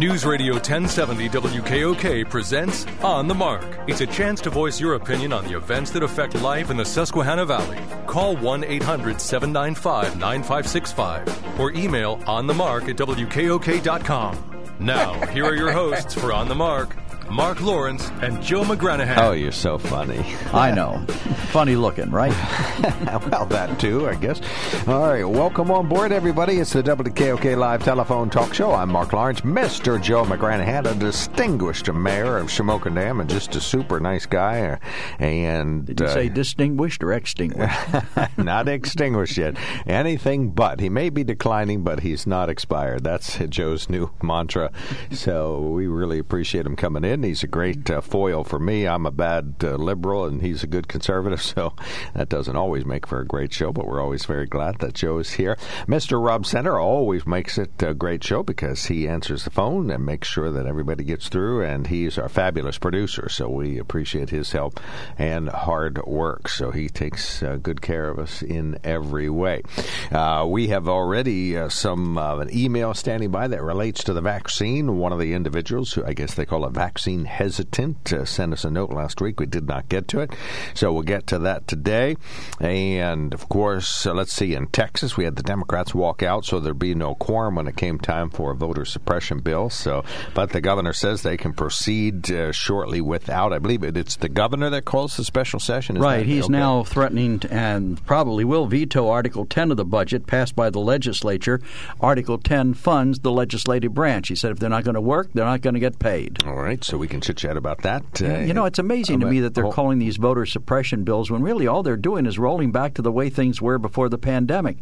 News Radio 1070 WKOK presents On the Mark. It's a chance to voice your opinion on the events that affect life in the Susquehanna Valley. Call 1 800 795 9565 or email onthemark at WKOK.com. Now, here are your hosts for On the Mark, Mark Lawrence and Joe McGranahan. Oh, you're so funny. I know. Funny looking, right? well, that too, I guess. All right, welcome on board, everybody. It's the WKOK Live Telephone Talk Show. I'm Mark Lawrence, Mr. Joe McGranahan, a distinguished mayor of Shamokin Dam, and just a super nice guy. And Did you uh, say distinguished or extinguished? not extinguished yet. Anything but. He may be declining, but he's not expired. That's Joe's new mantra. So we really appreciate him coming in. He's a great uh, foil for me. I'm a bad uh, liberal, and he's a good conservative, so that doesn't always make for a great show, but we're always very glad that Joe is here. Mr. Rob Center always makes it a great show because he answers the phone and makes sure that everybody gets through, and he's our fabulous producer, so we appreciate his help and hard work. So he takes uh, good care of us in every way. Uh, we have already uh, some uh, an email standing by that relates to the vaccine. One of the individuals, who I guess they call a vaccine vaccine hesitant. Uh, sent us a note last week. We did not get to it. So we'll get to that today. And of course, uh, let's see, in Texas, we had the Democrats walk out, so there'd be no quorum when it came time for a voter suppression bill. So, but the governor says they can proceed uh, shortly without, I believe it, it's the governor that calls the special session. Is right. He's okay? now threatening to, and probably will veto Article 10 of the budget passed by the legislature. Article 10 funds the legislative branch. He said if they're not going to work, they're not going to get paid. All right. So we can chit chat about that. Uh, you know, it's amazing to me that they're oh. calling these voter suppression bills when really all they're doing is rolling back to the way things were before the pandemic.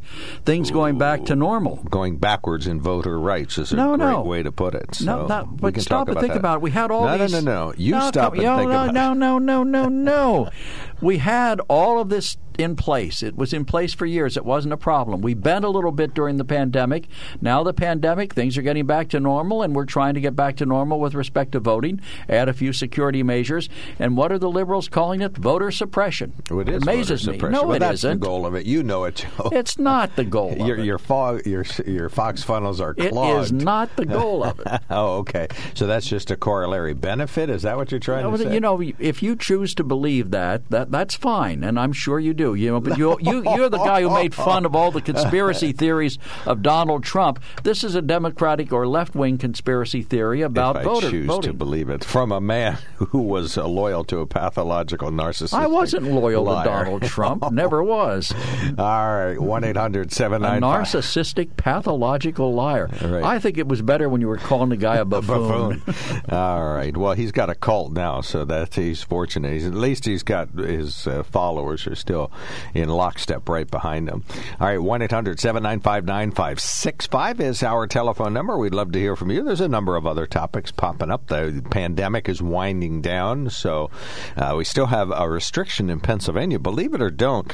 Things Ooh, going back to normal. Going backwards in voter rights is a no, great no. way to put it. So no, no, but stop and think that. about it. We had all no, these. No, no, no. You no, stop and no, think no, about no, it. No, no, no, no, no. we had all of this in place. It was in place for years. It wasn't a problem. We bent a little bit during the pandemic. Now the pandemic, things are getting back to normal, and we're trying to get back to normal with respect to voting. Add a few security measures, and what are the liberals calling it? Voter suppression. Oh, it is amazes me. No, well, it that's isn't. the goal of it. You know it, Joe. It's not the goal. your your, fog, your your Fox funnels are clogged. It is not the goal of it. oh, okay. So that's just a corollary benefit. Is that what you're trying know, to say? You know, if you choose to believe that, that that's fine, and I'm sure you do. You know, but you you you're the guy who made fun of all the conspiracy theories of Donald Trump. This is a Democratic or left wing conspiracy theory about if I voter choose voting. to believe it from a man who was uh, loyal to a pathological narcissist. I wasn't loyal liar. to Donald Trump. Never was. All right, one eight hundred seven nine. A narcissistic, pathological liar. Right. I think it was better when you were calling the guy a buffoon. buffoon. All right. Well, he's got a cult now, so that he's fortunate. He's, at least he's got his uh, followers are still in lockstep right behind him. All right, 1 800 795 9565 is our telephone number. We'd love to hear from you. There's a number of other topics popping up. The pandemic is winding down, so uh, we still have a restriction in Pennsylvania. Believe it or don't,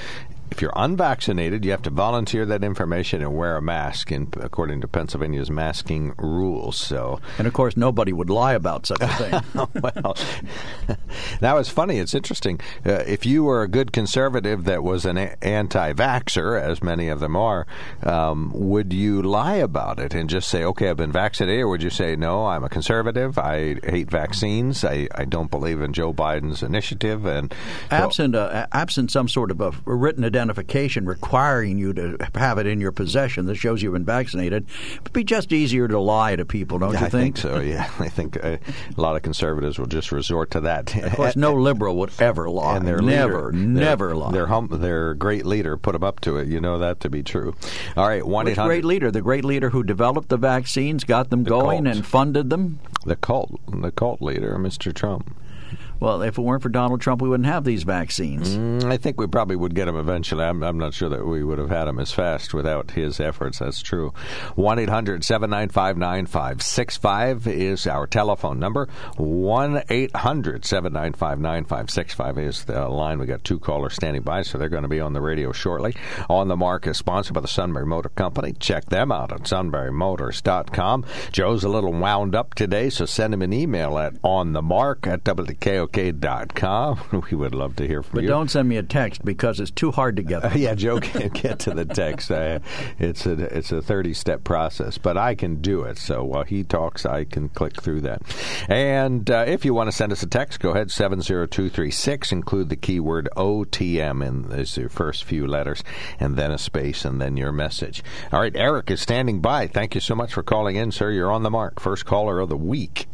if you're unvaccinated, you have to volunteer that information and wear a mask, in, according to Pennsylvania's masking rules. So, and of course, nobody would lie about such a thing. well, that was funny. It's interesting. Uh, if you were a good conservative that was an anti-vaxer, as many of them are, um, would you lie about it and just say, "Okay, I've been vaccinated," or would you say, "No, I'm a conservative. I hate vaccines. I, I don't believe in Joe Biden's initiative"? And absent well, uh, absent some sort of a written identification requiring you to have it in your possession that shows you've been vaccinated, it'd be just easier to lie to people, don't you I think? think so, yeah. I think uh, a lot of conservatives will just resort to that. Of course, no liberal would ever lie. And their never, leader, never their, lie. Their, hum, their great leader put them up to it. You know that to be true. All right, 1 800. great leader? The great leader who developed the vaccines, got them the going, cult. and funded them? The cult, the cult leader, Mr. Trump. Well, if it weren't for Donald Trump, we wouldn't have these vaccines. Mm, I think we probably would get them eventually. I'm, I'm, not sure that we would have had them as fast without his efforts. That's true. 1 800 795 9565 is our telephone number. 1 800 795 9565 is the line. We got two callers standing by, so they're going to be on the radio shortly. On the Mark is sponsored by the Sunbury Motor Company. Check them out at sunburymotors.com. Joe's a little wound up today, so send him an email at onthemark at wkok.com. We would love to hear from but you. But don't send me a text because it's too hard to get. Uh, yeah, Joe can't get to the text. Uh, it's a it's a 30 step process, but I can do it. So while he talks, I can click through that. And uh, if you want to send us a text, go ahead 70236. Include the keyword OTM in as your first few letters, and then a space, and then your message. All right, Eric is standing by. Thank you so much for calling in, sir. You're on the mark. First caller of the week.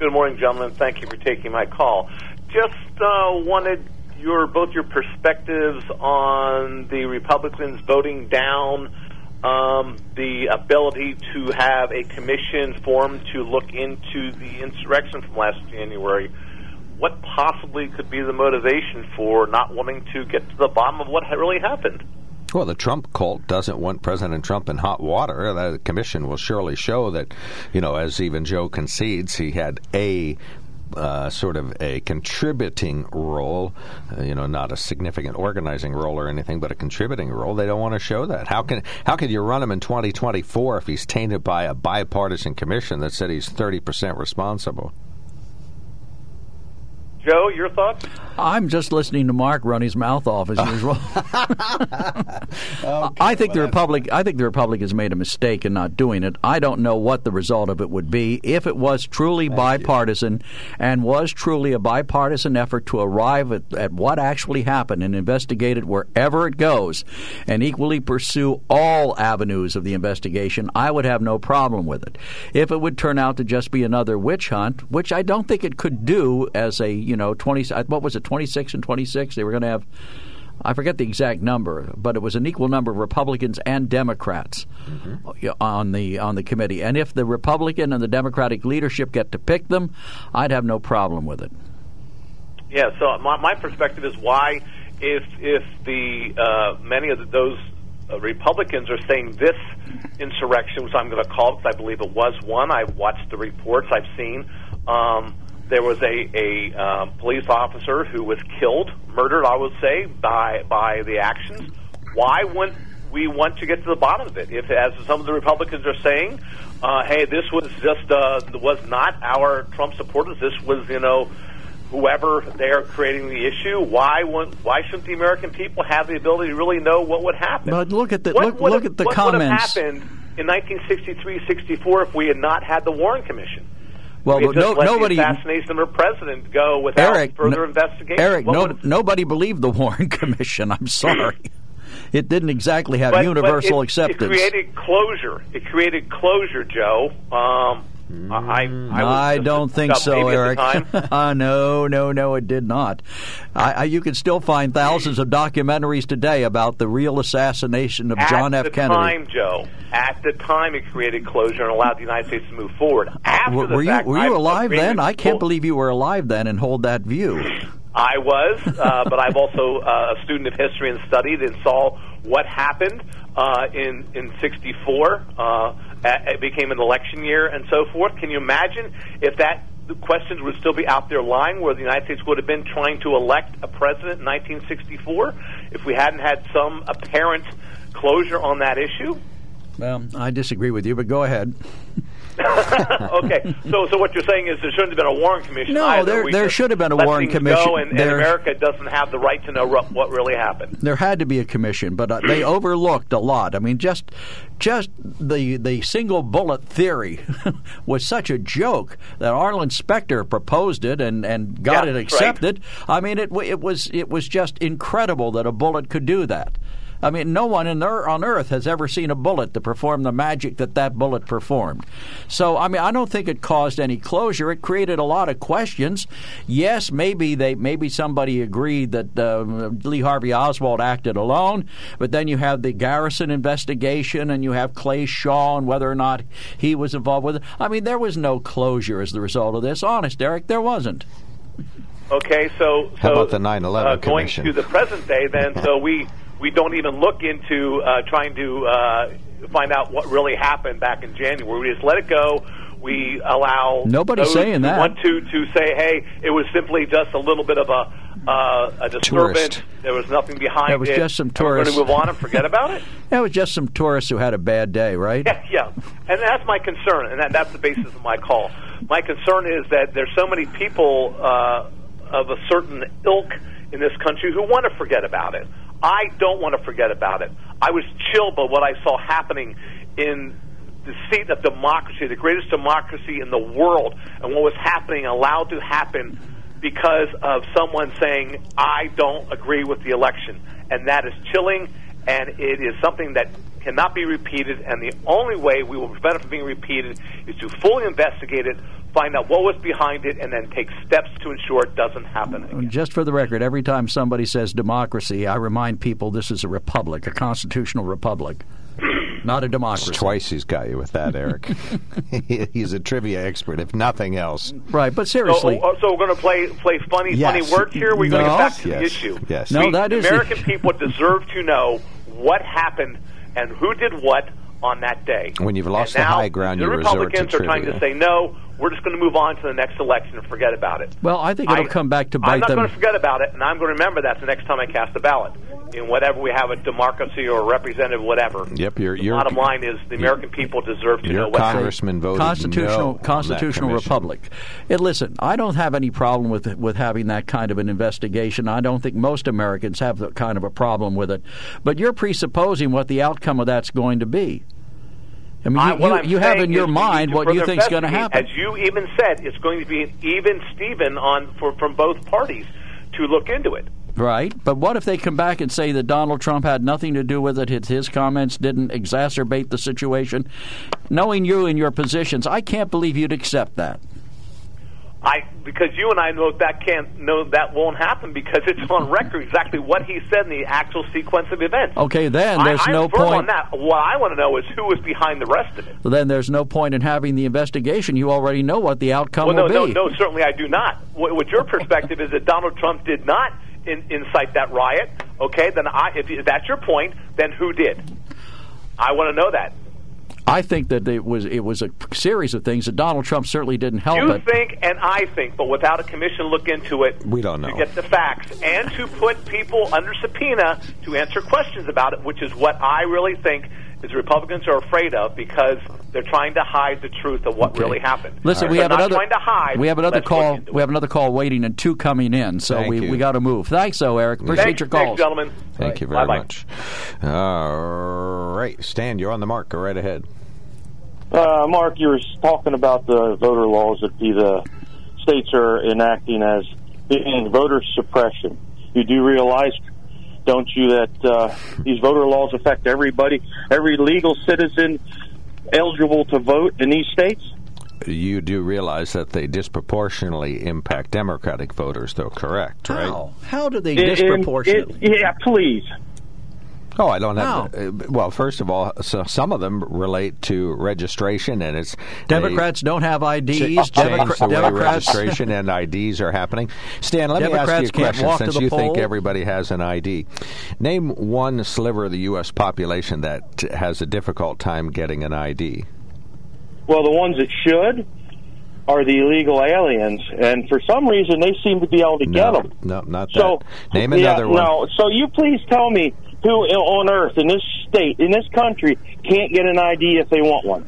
Good morning, gentlemen. Thank you for taking my call. Just uh, wanted your both your perspectives on the Republicans voting down um, the ability to have a commission formed to look into the insurrection from last January. What possibly could be the motivation for not wanting to get to the bottom of what really happened? Well, the Trump cult doesn't want President Trump in hot water. The commission will surely show that, you know, as even Joe concedes, he had a uh, sort of a contributing role, uh, you know, not a significant organizing role or anything, but a contributing role. They don't want to show that. How can how can you run him in 2024 if he's tainted by a bipartisan commission that said he's 30 percent responsible? Joe, your thoughts? I'm just listening to Mark run his mouth off as usual. okay, I think well, the Republic. I think the Republicans made a mistake in not doing it. I don't know what the result of it would be if it was truly Thank bipartisan you. and was truly a bipartisan effort to arrive at, at what actually happened and investigate it wherever it goes, and equally pursue all avenues of the investigation. I would have no problem with it. If it would turn out to just be another witch hunt, which I don't think it could do as a you know, 20, what was it, 26 and 26? They were going to have, I forget the exact number, but it was an equal number of Republicans and Democrats mm-hmm. on the on the committee. And if the Republican and the Democratic leadership get to pick them, I'd have no problem with it. Yeah. So my, my perspective is why, if if the uh, many of the, those uh, Republicans are saying this insurrection, which I'm going to call because I believe it was one. I've watched the reports. I've seen. Um, there was a, a um, police officer who was killed, murdered, I would say, by by the actions. Why wouldn't we want to get to the bottom of it? If, as some of the Republicans are saying, uh, hey, this was just uh, was not our Trump supporters. This was, you know, whoever they are creating the issue. Why wouldn't, why shouldn't the American people have the ability to really know what would happen? But look at the what look, look at the what comments. What would have happened in 1963, 64 if we had not had the Warren Commission? Well, we no, nobody the assassination of a president go without Eric, further investigation. Eric, no, nobody believed the Warren Commission. I'm sorry. it didn't exactly have but, universal but it, acceptance. It created closure. It created closure, Joe. Um, I, I, I don't think so, Eric. uh, no, no, no, it did not. I, I, you can still find thousands of documentaries today about the real assassination of At John F. Kennedy. At the time, Joe, at the time it created closure and allowed the United States to move forward. After uh, were, the you, fact, were you alive then? I can't believe you were alive then and hold that view. I was, uh, but I'm also uh, a student of history and studied and saw what happened uh, in in '64. It became an election year and so forth. Can you imagine if that the questions would still be out there lying where the United States would have been trying to elect a president in 1964 if we hadn't had some apparent closure on that issue? Well, I disagree with you, but go ahead. okay, so so what you're saying is there shouldn't have been a Warren Commission. No, either. there we there should have been a Warren Commission. Go and, and, America doesn't have the right to know what really happened. There had to be a commission, but uh, they overlooked a lot. I mean, just just the the single bullet theory was such a joke that Arlen Specter proposed it and, and got yeah, it accepted. Right. I mean, it it was it was just incredible that a bullet could do that. I mean, no one there on Earth has ever seen a bullet to perform the magic that that bullet performed. So, I mean, I don't think it caused any closure. It created a lot of questions. Yes, maybe they maybe somebody agreed that uh, Lee Harvey Oswald acted alone, but then you have the Garrison investigation and you have Clay Shaw and whether or not he was involved with it. I mean, there was no closure as the result of this. Honest, Eric, there wasn't. Okay, so How so about the 9/11 uh, going Commission? to the present day, then so we we don't even look into uh, trying to uh, find out what really happened back in January. We just let it go. We allow nobody saying that. want to to say, hey, it was simply just a little bit of a uh, a disturbance. Tourist. There was nothing behind It It was just some tourists. We're going to move on and forget about it. That was just some tourists who had a bad day, right? Yeah, yeah, and that's my concern, and that, that's the basis of my call. My concern is that there's so many people uh, of a certain ilk in this country who want to forget about it. I don't want to forget about it. I was chilled by what I saw happening in the seat of democracy, the greatest democracy in the world, and what was happening allowed to happen because of someone saying, I don't agree with the election. And that is chilling, and it is something that cannot be repeated, and the only way we will prevent it from being repeated is to fully investigate it, find out what was behind it, and then take steps to ensure it doesn't happen again. Just for the record, every time somebody says democracy, I remind people this is a republic, a constitutional republic, not a democracy. Twice he's got you with that, Eric. He's a trivia expert, if nothing else. Right, but So, seriously, oh, oh, oh, so we're going to play play funny, Yes. funny words here. We're going to get back to Yes. the issue. Yes. No, We- that the American people deserve to know what happened and who did what on that day. When you've lost And the now high ground, the you resort to Republicans are trying to say no. We're just going to move on to the next election and forget about it. well, I think it'll I- come back to bite them. I'm not them. going to forget about it, and I'm going to remember that the next time I cast a ballot in whatever we have a democracy or a representative, whatever. Yep, you're- you're- bottom line is the American people deserve to Your know what congressman voted constitutional no on that constitutional republic. And listen, I don't have any problem with with having that kind of an investigation. I don't think most Americans have that kind of a problem with it. But you're presupposing what the outcome of that's going to be. I mean, I- you, what you, you have in your mind what you think is going to happen. As you even said, it's going to be an even Steven on for from both parties to look into it. Right. But what if they come back and say that Donald Trump had nothing to do with it? His, his comments didn't exacerbate the situation. Knowing you and your positions, I can't believe you'd accept that. I because you and I know that can't know that won't happen because it's on record exactly what he said in the actual sequence of events. Okay, then there's I'm no point. on that. What I want to know is who was behind the rest of it. Well, then there's no point in having the investigation. You already know what the outcome Well, no, will no, be. no. Certainly, I do not. What, what your perspective is that Donald Trump did not in, incite that riot. Okay, then I, if, if that's your point, then who did? I want to know that. I think that it was it was a series of things that Donald Trump certainly didn't help You it. think and I think, but without a commission look into it, We don't know. to get the facts and to put people under subpoena to answer questions about it, which is what I really think is the Republicans are afraid of because they're trying to hide the truth of what Okay. really happened. Listen, we have another trying to hide. we have another call. We have another call waiting and two coming in. So Thank we you. we got to move. Thanks, though, Eric. Appreciate Thanks, your calls, thanks, gentlemen. Thank you very Bye-bye. much. All right, Stan, you're on the mark. Go right ahead. Uh, Mark, you were talking about the voter laws that the, the states are enacting as being voter suppression. You do realize, don't you, that uh, these voter laws affect everybody, every legal citizen eligible to vote in these states? You do realize that they disproportionately impact Democratic voters, though, correct? Right? How? How do they In- in- disproportionately? it- yeah, please. Oh, I don't have. How? uh, well, first of all, so some of them relate to registration, and it's Democrats don't have IDs. They change Democra- the way Democrats. registration and IDs are happening. Stan, let me ask you a question. Since the you think everybody has an ID, name one sliver of the U.S. population that has a difficult time getting an ID. Well, the ones that should are the illegal aliens, and for some reason they seem to be able to get them. no, not that. So name yeah, another one. No, so you please tell me who on earth in this state in this country can't get an ID if they want one.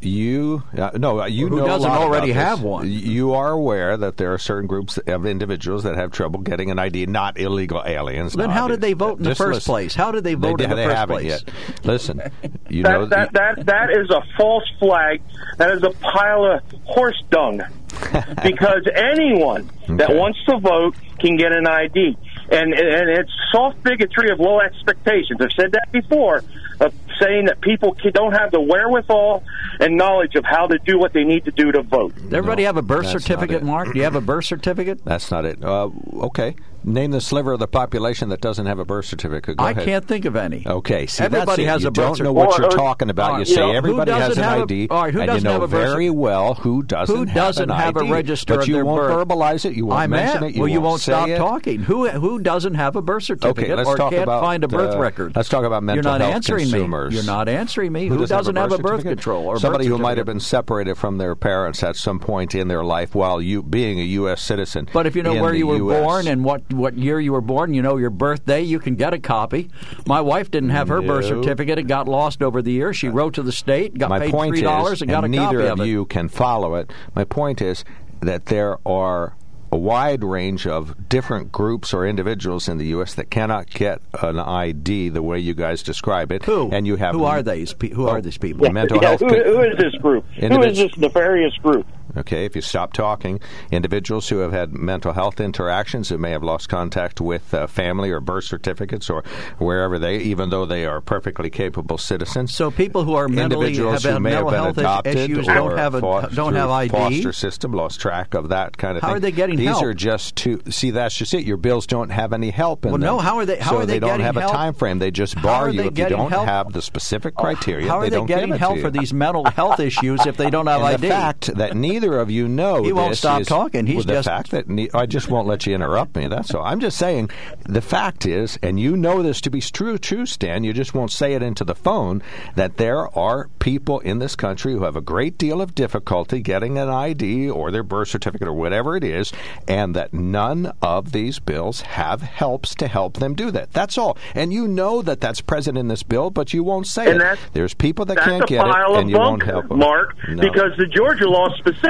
You uh, no, you Who know doesn't already about this. have one? You are aware that there are certain groups of individuals that have trouble getting an ID, not illegal aliens. Then no, how did they vote in the first listen. place? How did they vote they, in the they first place? Yet. Listen, you know That that that that is a false flag. That is a pile of horse dung. because anyone that wants to vote can get an ID. And and it's soft bigotry of low expectations. I've said that before, of saying that people ca- don't have the wherewithal and knowledge of how to do what they need to do to vote. Does everybody No, have a birth certificate. Mark? Do you have a birth certificate? That's not it. Uh, okay. Name the sliver of the population that doesn't have a birth certificate. Go I ahead. can't think of any. Okay, see, Everybody that's has you a birth don't know certificate. what you're talking about. you you say know, everybody has an have a- ID, all right, who and you doesn't know have a birth very well who doesn't Who have doesn't have a ID. register but you won't birth? verbalize it. You won't I'm mention it. You well, you won't stop it. talking. Who who doesn't have a birth certificate Okay, or can't about, find a birth uh, record? let's talk about mental You're not health answering consumers. me. You're not answering me. Who, doesn't, doesn't have a birth certificate? control or somebody who might have been separated from their parents at some point in their life while you being a U.S. citizen. But if you know where you were born and what, what year you were born, you know your birthday, you can get a copy. My wife didn't have her birth certificate. It got lost over the years. She uh, wrote to the state, got my paid point three dollars, is, and got a neither copy of it. Neither of you can follow it. My point is that there are a wide range of different groups or individuals in the U.S. that cannot get an ID the way you guys describe it. Who? And you have Who are these? pe- Who Oh, are these people? Mental yeah, health. who, con- who is this group? Who Individ- is this nefarious group? Okay, if you stop talking, individuals who have had mental health interactions who may have lost contact with uh, family or birth certificates or wherever they, even though they are perfectly capable citizens. So people who are mentally individuals have who may have mental been health adopted issues don't have a don't have ID. foster system lost track of that kind of How thing. are they getting These help? are just to see. That's just it. Your bills don't have any help in Well, them. no, how are they- how so are they don't have help? a time frame. They just bar you if you don't help? have the specific criteria. How are they, they, getting help for these mental health issues if they don't have And ID? the fact that neither of you know He won't this stop is- talking. He's well, the just- fact that ne- I just won't let you interrupt me. That's all. I'm just saying the fact is, and you know this to be true, true, Stan. You just won't say it into the phone that there are people in this country who have a great deal of difficulty getting an ID or their birth certificate or whatever it is, and that none of these bills have helps to help them do that. That's all. And you know that that's present in this bill, but you won't say And it. There's people that can't get it, and you won't bunk, help them. Mark, No. because the Georgia law specifically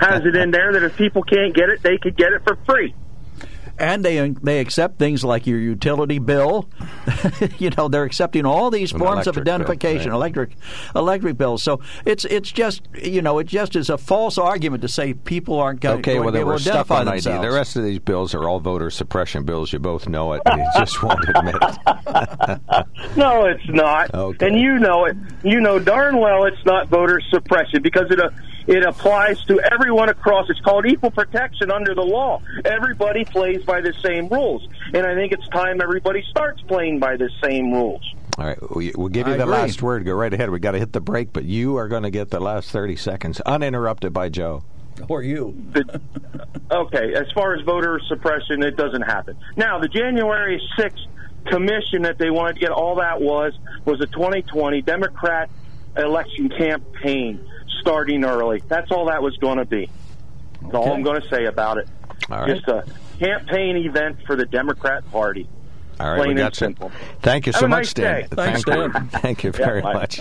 has it in there that if people can't get it, they could get it for free. and they they accept things like your utility bill. you know, they're accepting all these An forms of electric bill, identification, right. electric electric bills. So it's it's just you know it just is a false argument to say people aren't going, Okay, going well, to be then able we're stuck identify on ID. The rest of these bills are all voter suppression bills. You both know it. You just won't admit it. No, it's not. Okay. And you know it. You know darn well it's not voter suppression because it uh, it applies to everyone across. It's called equal protection under the law. Everybody plays by the same rules, and I think it's time everybody starts playing by the same rules. All right, we, we'll give you I the agree. last word. Go right ahead. we got to hit the break, but you are going to get the last 30 seconds uninterrupted by Joe. or you. the, okay, as far as voter suppression, it doesn't happen. Now, the January 6th commission that they wanted to get, all that was, was a 2020 Democrat election campaign starting early. That's all that was going to be. That's all I'm going to say about it. Right. Just a campaign event for the Democrat Party. All right, Plain we got you. simple. Thank you Have so a much, nice Stan. day. Thanks, Thank you. Thank you very bye. much.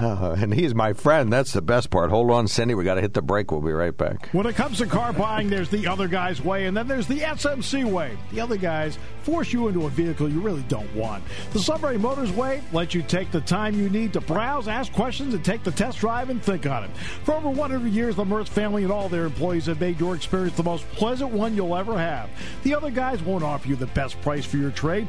Oh, and he's my friend. That's the best part. Hold on, Cindy. We got to hit the break. We'll be right back. When it comes to car buying, there's the other guy's way, and then there's the SMC way. The other guys force you into a vehicle you really don't want. The Sunbury Motors way lets you take the time you need to browse, ask questions, and take the test drive and think on it. For over 100 years, the Mertz family and all their employees have made your experience the most pleasant one you'll ever have. The other guys won't offer you the best price for your trade,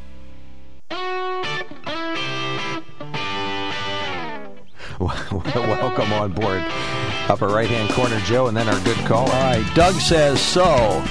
Welcome on board. Upper right hand corner, Joe, and then our good caller. All right, Doug says so.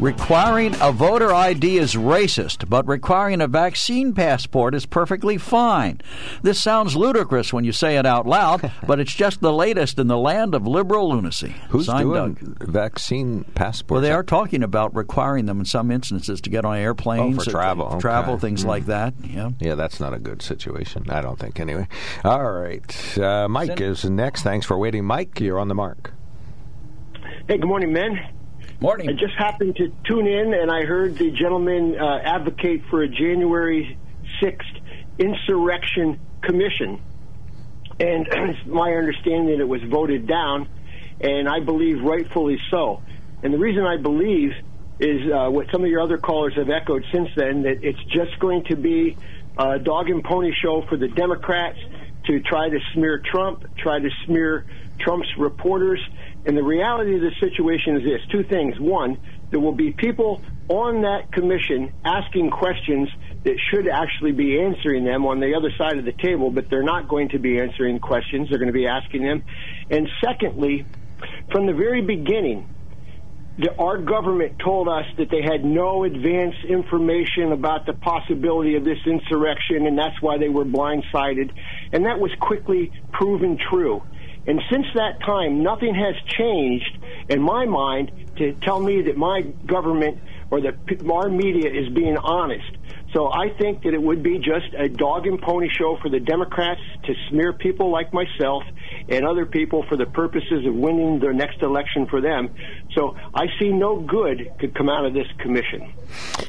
Requiring a voter ID is racist, but requiring a vaccine passport is perfectly fine. This sounds ludicrous when you say it out loud, but it's just the latest in the land of liberal lunacy. Who's Signed doing Doug. vaccine passports? Well, they are talking about requiring them in some instances to get on airplanes, Oh, for or travel, okay. travel, things Mm. like that. Yeah. Yeah, that's not a good situation. I don't think, anyway. All right. Uh, Mike Send- is next. Thanks for waiting. Mike, you're on the mark. Hey, good morning, men. I just happened to tune in and I heard the gentleman uh, advocate for a January 6th insurrection commission. and it's my understanding that it was voted down, and I believe rightfully so. And the reason I believe is uh, what some of your other callers have echoed since then that it's just going to be a dog and pony show for the Democrats to try to smear Trump, try to smear Trump's reporters. And the reality of the situation is this two things. One, there will be people on that commission asking questions that should actually be answering them on the other side of the table, but they're not going to be answering questions. They're going to be asking them. And secondly, from the very beginning, the, our government told us that they had no advance information about the possibility of this insurrection, and that's why they were blindsided. And that was quickly proven true. And since that time, nothing has changed in my mind to tell me that my government or that our media is being honest. So I think that it would be just a dog and pony show for the Democrats to smear people like myself and other people for the purposes of winning their next election for them. So I see no good could come out of this commission.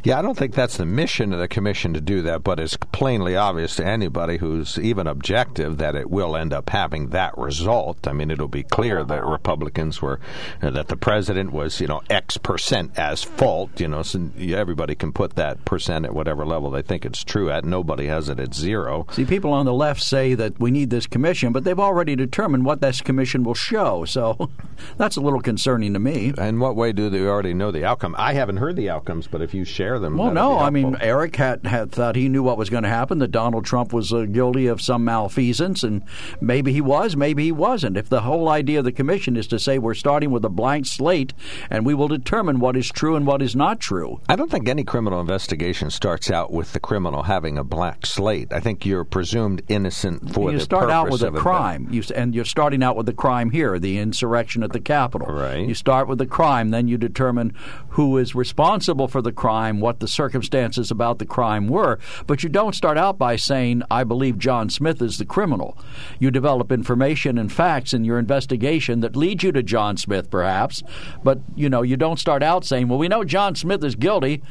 Yeah, I don't think that's the mission of the commission to do that, but it's plainly obvious to anybody who's even objective that it will end up having that result. I mean, it'll be clear that Republicans were uh, that the president was, you know, X percent as fault. You know, so everybody can put that percent at whatever level they think it's true at. Nobody has it at zero. See, people on the left say that we need this commission, but they've already determined what this commission will show. So that's a little concerning to me. In what way do they already know the outcome? I haven't heard the outcomes, but if you share them, well, no. I mean, Eric had, had thought he knew what was going to happen. That Donald Trump was uh, guilty of some malfeasance, and maybe he was, maybe he wasn't. If the whole idea of the commission is to say we're starting with a blank slate and we will determine what is true and what is not true, I don't think any criminal investigation starts out with the criminal having a blank slate. I think you're presumed innocent for you the start out with a crime, you, and you're starting out with the crime here, the insurrection at the Capitol. Right. You start with the crime, then you determine who is responsible for the crime, what the circumstances about the crime were. But you don't start out by saying, "I believe John Smith is the criminal." You develop information and facts in your investigation that lead you to John Smith, perhaps. But you know, you don't start out saying, "Well, we know John Smith is guilty."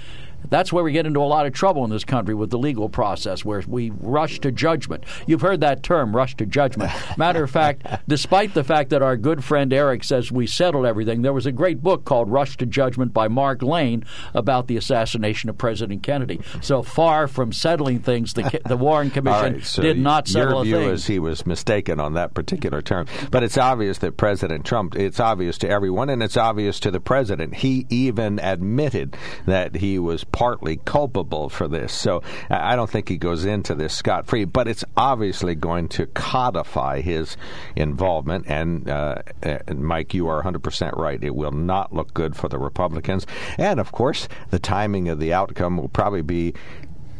That's where we get into a lot of trouble in this country with the legal process, where we rush to judgment. You've heard that term, rush to judgment. Matter of fact, despite the fact that our good friend Eric says we settled everything, there was a great book called Rush to Judgment by Mark Lane about the assassination of President Kennedy. So far from settling things, the, the Warren Commission right, so did not settle your view a thing. is he was mistaken on that particular term. But it's obvious that President Trump, it's obvious to everyone, and it's obvious to the president. He even admitted that he was partly culpable for this. So I don't think he goes into this scot free, but it's obviously going to codify his involvement. And, uh, and Mike, you are 100% right. It will not look good for the Republicans. And of course, the timing of the outcome will probably be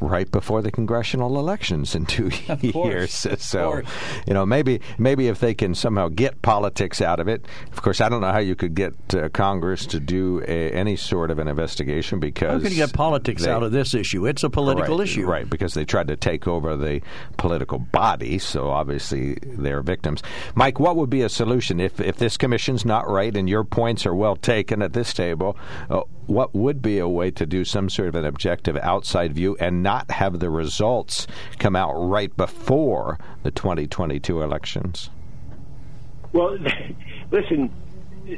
right before the congressional elections in two years. So, you know, maybe maybe if they can somehow get politics out of it. Of course, I don't know how you could get uh, Congress to do a, any sort of an investigation because how can you get politics they, out of this issue? It's a political right, issue, right? Because they tried to take over the political body, so obviously they're victims. Mike, what would be a solution if if this commission's not right and your points are well taken at this table? Uh, what would be a way to do some sort of an objective outside view and not have the results come out right before the 2022 elections? Well, listen,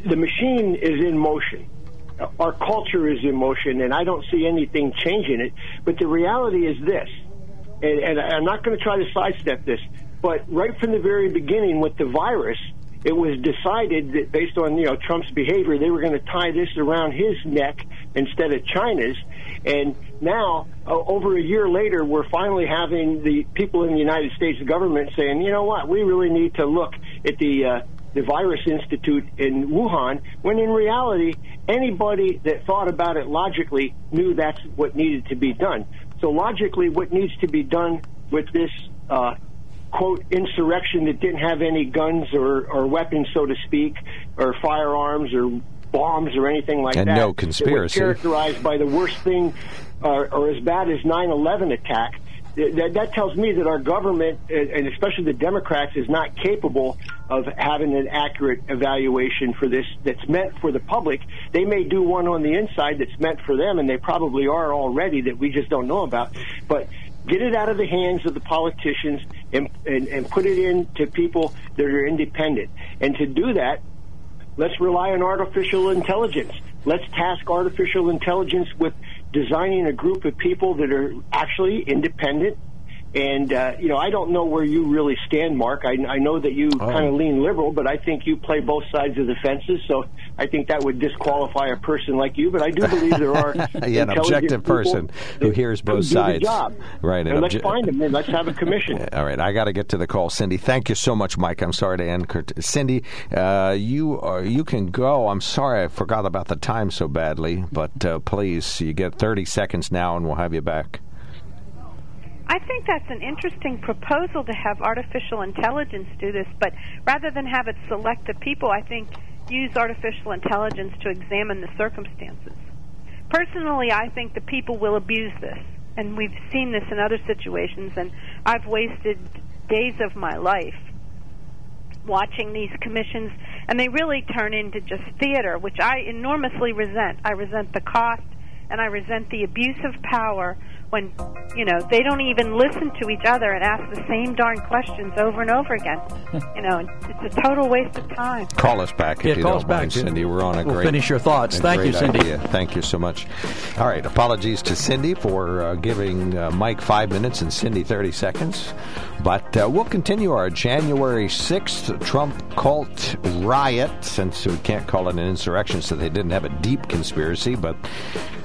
the machine is in motion. Our culture is in motion, and I don't see anything changing it. But the reality is this, and, and I'm not going to try to sidestep this, but right from the very beginning with the virus, it was decided that based on you know Trump's behavior, they were going to tie this around his neck instead of China's. And now, uh, over a year later, we're finally having the people in the United States government saying, you know what, we really need to look at the uh, the Virus Institute in Wuhan. When in reality, anybody that thought about it logically knew that's what needed to be done. So logically, what needs to be done with this uh, quote insurrection that didn't have any guns or, or weapons, so to speak, or firearms or bombs or anything like and that. And no conspiracy. characterized by the worst thing uh, or as bad as 9/11 attack. That, that tells me that our government, and especially the Democrats, is not capable of having an accurate evaluation for this that's meant for the public. They may do one on the inside that's meant for them, and they probably are already that we just don't know about. But get it out of the hands of the politicians and, and, and put it into people that are independent. And to do that, let's rely on artificial intelligence. Let's task artificial intelligence with designing a group of people that are actually independent and uh, you know, I don't know where you really stand, Mark. I, I know that you oh. kind of lean liberal, but I think you play both sides of the fences. So I think that would disqualify a person like you. But I do believe there are yeah, an objective person who hears both sides. Job. Right. And, let's find them and let's have a commission. All right, I got to get to the call, Cindy. Thank you so much, Mike. I'm sorry to end. Cindy, uh, you are, you can go. I'm sorry I forgot about the time so badly, but uh, please, you get 30 seconds now, and we'll have you back. I think that's an interesting proposal to have artificial intelligence do this, but rather than have it select the people, I think use artificial intelligence to examine the circumstances. Personally, I think the people will abuse this, and we've seen this in other situations, and I've wasted days of my life watching these commissions, and they really turn into just theater, which I enormously resent. I resent the cost, and I resent the abuse of power when you know they don't even listen to each other and ask the same darn questions over and over again. you know, it's a total waste of time. Call us back yeah, if you call don't us back, mind, Cindy. We're on a we'll great. Finish your thoughts. Thank you, Cindy. Idea. Thank you so much. All right, apologies to Cindy for uh, giving uh, Mike five minutes and Cindy thirty seconds, but uh, we'll continue our January sixth Trump cult riot since we can't call it an insurrection, so they didn't have a deep conspiracy, but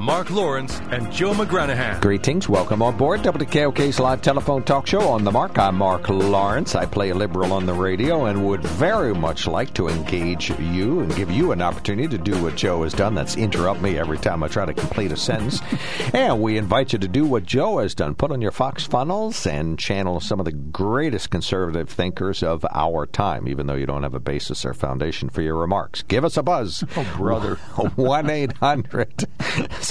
Mark Lawrence, and Joe McGranahan. Greetings. Welcome on board WKOK's live telephone talk show on the mark. I'm Mark Lawrence. I play a liberal on the radio and would very much like to engage you and give you an opportunity to do what Joe has done. That's interrupt me every time I try to complete a sentence. and we invite you to do what Joe has done. Put on your Fox funnels and channel some of the greatest conservative thinkers of our time, even though you don't have a basis or foundation for your remarks. Give us a buzz. Oh, brother. 1 800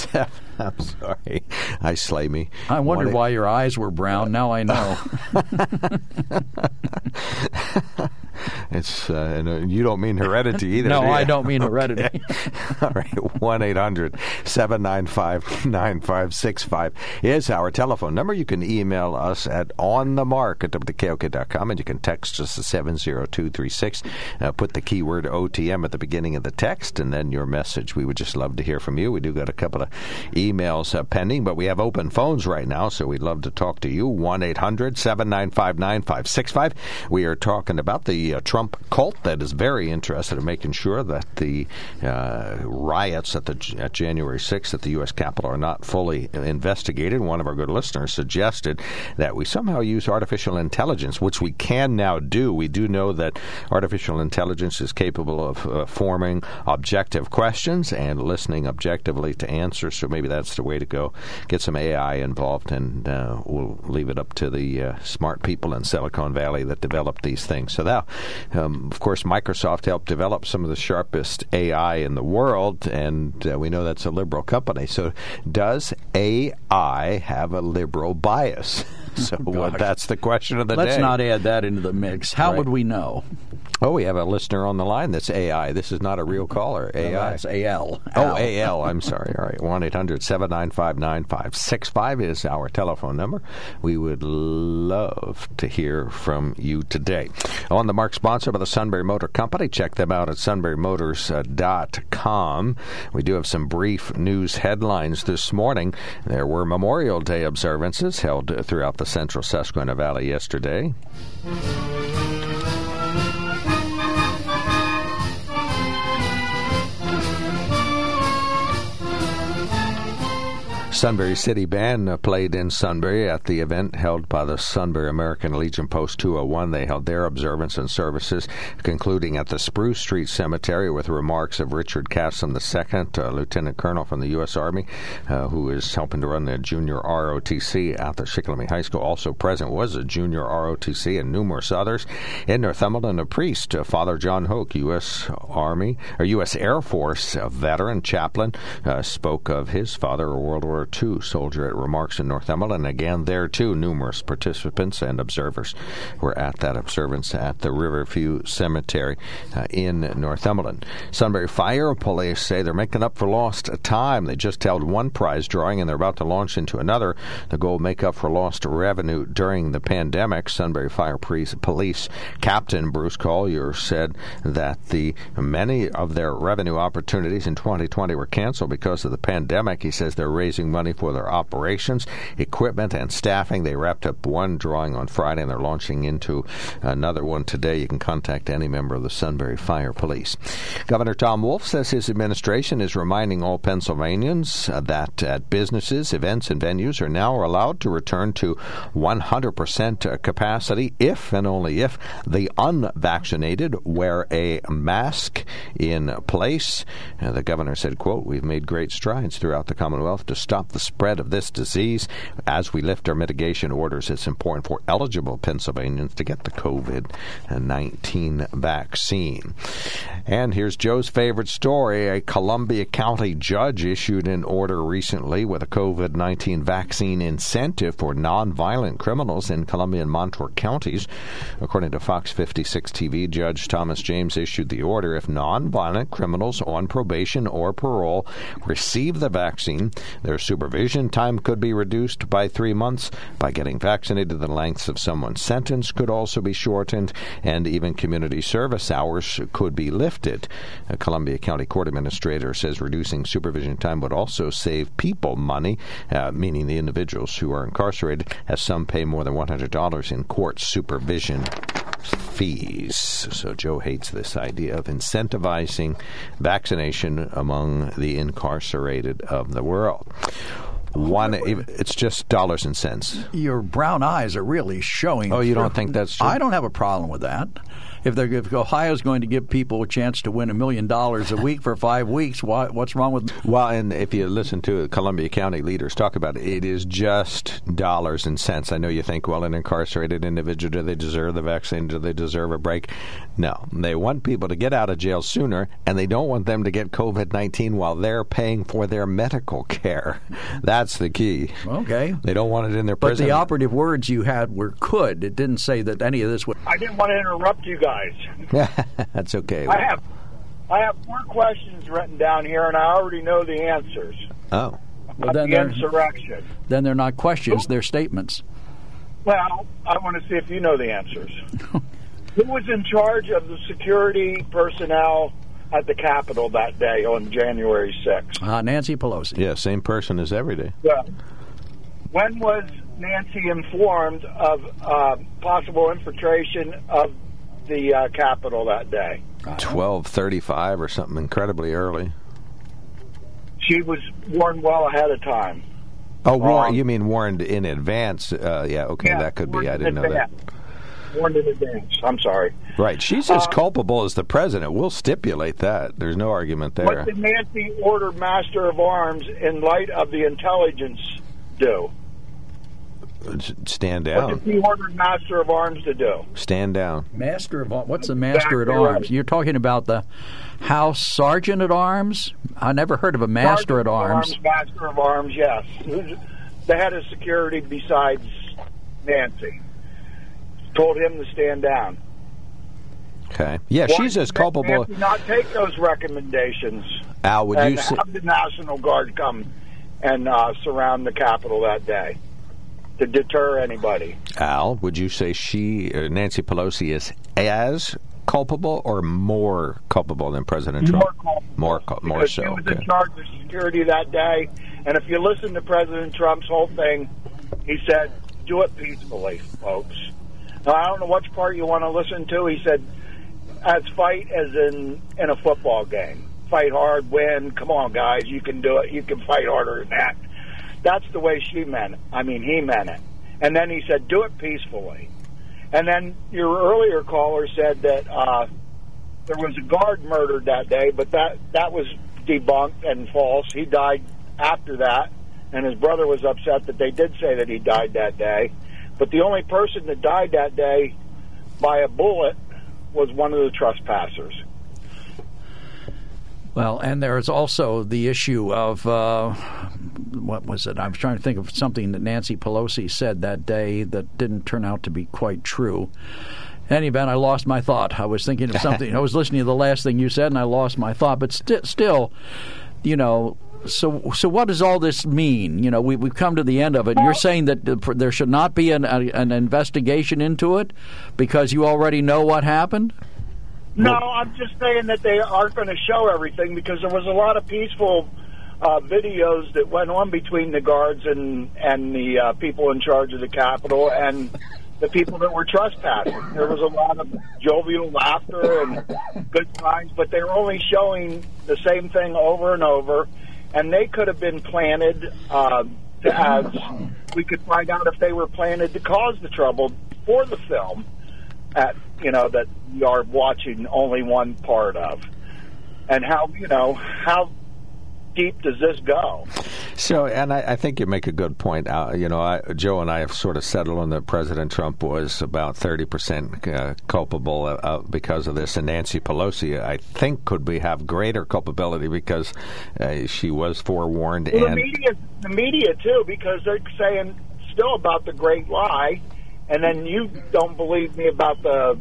I'm sorry. I slay me. I wondered why your eyes were brown. Now I know. It's uh, you don't mean heredity either. no, do I don't mean heredity. All right, one 9565 is our telephone number. You can email us at onthemark at wkok.com and you can text us at seven zero two three six. Uh, put the keyword OTM at the beginning of the text and then your message. We would just love to hear from you. We do got a couple of emails uh, pending, but we have open phones right now, so we'd love to talk to you. One 795 9565 We are talking about the uh, Trump cult that is very interested in making sure that the uh, riots at the at January 6th at the U.S. Capitol are not fully investigated. One of our good listeners suggested that we somehow use artificial intelligence, which we can now do. We do know that artificial intelligence is capable of uh, forming objective questions and listening objectively to answers. So maybe that's the way to go. Get some AI involved, and uh, we'll leave it up to the uh, smart people in Silicon Valley that develop these things. So now um, of course, Microsoft helped develop some of the sharpest AI in the world, and uh, we know that's a liberal company. So, does AI have a liberal bias? so, uh, well, that's the question of the Let's day. Let's not add that into the mix. How right. would we know? Oh, we have a listener on the line that's AI. This is not a real caller. AI. No, that's AL. Oh, AL. I'm sorry. All right. 1 800 795 9565 is our telephone number. We would love to hear from you today. On the mark, sponsored by the Sunbury Motor Company. Check them out at sunburymotors.com. We do have some brief news headlines this morning. There were Memorial Day observances held throughout the central Susquehanna Valley yesterday. Sunbury City Band uh, played in Sunbury at the event held by the Sunbury American Legion Post 201. They held their observance and services, concluding at the Spruce Street Cemetery with remarks of Richard Casson II, uh, Lieutenant Colonel from the U.S. Army, uh, who is helping to run the junior ROTC at the Shikellamy High School. Also present was a junior ROTC and numerous others. In Northumberland, a priest, uh, Father John Hoke, U.S. Army or U.S. Air Force veteran chaplain, uh, spoke of his father, a World War II soldier at Remarks in Northumberland. Again, there too, numerous participants and observers were at that observance at the Riverview Cemetery uh, in Northumberland. Sunbury Fire Police say they're making up for lost time. They just held one prize drawing and they're about to launch into another. The goal make up for lost revenue during the pandemic. Sunbury Fire Police Captain Bruce Collier said that the many of their revenue opportunities in 2020 were canceled because of the pandemic. He says they're raising money for their operations, equipment, and staffing. They wrapped up one drawing on Friday and they're launching into another one today. You can contact any member of the Sunbury Fire Police. Governor Tom Wolf says his administration is reminding all Pennsylvanians that at businesses, events, and venues are now allowed to return to 100% capacity if and only if the unvaccinated wear a mask in place. Uh, the governor said, quote, We've made great strides throughout the Commonwealth to stop the spread of this disease. As we lift our mitigation orders, it's important for eligible Pennsylvanians to get the COVID 19 vaccine. And here's Joe's favorite story. A Columbia County judge issued an order recently with a COVID 19 vaccine incentive for nonviolent criminals in Columbia and Montour counties. According to Fox 56 TV, Judge Thomas James issued the order if nonviolent criminals on probation or parole receive the vaccine, supervision time could be reduced by three months. By getting vaccinated, the lengths of someone's sentence could also be shortened, and even community service hours could be lifted. A Columbia County Court Administrator says reducing supervision time would also save people money, uh, meaning the individuals who are incarcerated, as some pay more than $100 in court supervision fees. So Joe hates this idea of incentivizing vaccination among the incarcerated of the world. One, it's just dollars and cents. Your brown eyes are really showing. Oh, you don't think that's true? I don't have a problem with that if, if Ohio's going to give people a chance to win a million dollars a week for five weeks, why, what's wrong with? Well, and if you listen to Columbia County leaders talk about it, it is just dollars and cents. I know you think, well, an incarcerated individual, do they deserve the vaccine? Do they deserve a break? No, they want people to get out of jail sooner, and they don't want them to get COVID nineteen while they're paying for their medical care. That's the key. Okay, they don't want it in their prison. But the operative words you had were "could." It didn't say that any of this would. I didn't want to interrupt you guys guys. That's okay. I have I have four questions written down here, and I already know the answers. Oh. Well, then the insurrection. Then they're not questions; they're statements. Well, I want to see if you know the answers. Who was in charge of the security personnel at the Capitol that day on January 6th? Uh, Nancy Pelosi. Yeah, same person as every day. Yeah. When was Nancy informed of uh, possible infiltration of the uh, Capitol that day? Twelve thirty-five or something incredibly early. She was warned well ahead of time. Oh, warned, um, you mean warned in advance? Uh, yeah, okay, yeah, that could be. I didn't know that. Warned in advance. I'm sorry. Right, she's as uh, culpable as the president. We'll stipulate that. There's no argument there. What did Nancy order Master of Arms in light of the intelligence do? Stand down. What did he order Master of Arms to do? Stand down. Master of What's a Master exactly at Arms? Right. You're talking about the House Sergeant at Arms? I never heard of a Master Sergeant at Arms. arms. Master of Arms, yes. The head of security besides Nancy told him to stand down. Okay. Yeah, Why she's as culpable. Not take those recommendations. Al, would and you say- have the National Guard come and uh, surround the Capitol that day? to deter anybody. Al, would you say she, uh, Nancy Pelosi, is as culpable or more culpable than President Trump? More culpable. More, more so. He was okay. in charge of security that day, and if you listen to President Trump's whole thing, he said, "Do it peacefully, folks." I don't know which part you want to listen to. He said, "As fight as in in a football game. Fight hard, win. Come on, guys, you can do it. You can fight harder than that." That's the way she meant it. I mean, he meant it. And then he said, do it peacefully. And then your earlier caller said that uh, there was a guard murdered that day, but that that was debunked and false. He died after that, and his brother was upset that they did say that he died that day. But the only person that died that day by a bullet was one of the trespassers. Well, and there is also the issue of uh, what was it? I was trying to think of something that Nancy Pelosi said that day that didn't turn out to be quite true. In any event, I lost my thought. I was thinking of something. I was listening to the last thing you said, and I lost my thought. But st- still, you know, so so what does all this mean? You know, we, we've come to the end of it. You're saying that there should not be an, a, an investigation into it because you already know what happened. No, I'm just saying that they aren't going to show everything because there was a lot of peaceful uh, videos that went on between the guards and and the uh, people in charge of the Capitol and the people that were trespassing. There was a lot of jovial laughter and good times, but they were only showing the same thing over and over, and they could have been planted uh, to as we could find out if they were planted to cause the trouble for the film at you know that we are watching only one part of, and how you know how deep does this go? So, and I, I think you make a good point. Uh, you know, I, Joe and I have sort of settled on that President Trump was about thirty percent uh, culpable uh, because of this, and Nancy Pelosi, I think, could be have greater culpability because uh, she was forewarned. Well, and the media, the media too, because they're saying still about the great lie and then you don't believe me about the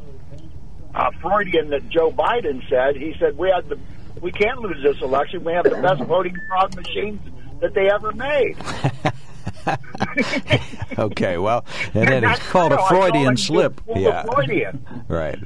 uh, Freudian that Joe Biden said. He said we had the we can't lose this election. We have the best voting fraud machines that they ever made. okay, well, and, then it's called a Freudian slip. Yeah, Freudian. right.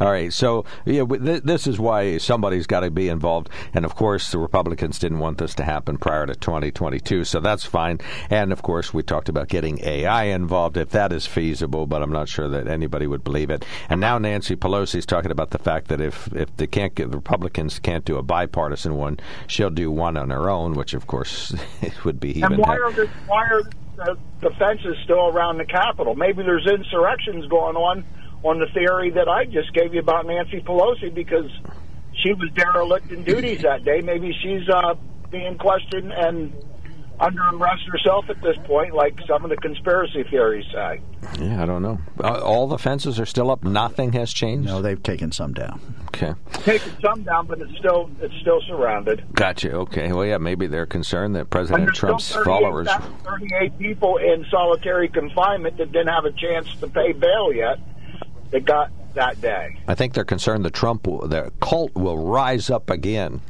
All right. So, yeah, th- this is why somebody's got to be involved. And of course, the Republicans didn't want this to happen prior to 2022. So that's fine. And of course, we talked about getting AI involved if that is feasible, but I'm not sure that anybody would believe it. And now Nancy Pelosi is talking about the fact that if, if they can't get, the Republicans can't do a bipartisan one, she'll do one on her own, which of course would be even. And why are, the, why are the, the fences still around the Capitol? Maybe there's insurrections going on on the theory that I just gave you about Nancy Pelosi because she was derelict in duties that day. Maybe she's uh, being questioned and under arrest herself at this point, like some of the conspiracy theories say. Yeah, I don't know. All the fences are still up. Nothing has changed. No, they've taken some down. Okay, taken some down, but it's still it's still surrounded. Gotcha. Okay. Well, yeah, maybe they're concerned that President Trump's followers. Thirty-eight people in solitary confinement that didn't have a chance to pay bail yet that got that day. I think they're concerned the Trump, the cult will rise up again.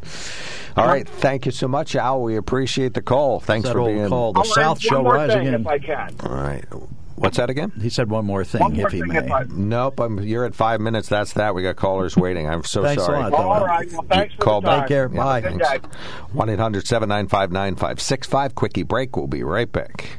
All right, thank you so much, Al. We appreciate the call. Thanks for being call. The I'll South Show rise again. If I can. All right. What's that again? He said one more thing, one more if he thing may. If I... Nope, I'm, you're at five minutes. That's that. We got callers waiting. I'm so thanks sorry. A lot, All right. Well, thanks for Call the time. Take care. Yeah, Bye. 1 800 795 9565. Quickie break. We'll be right back.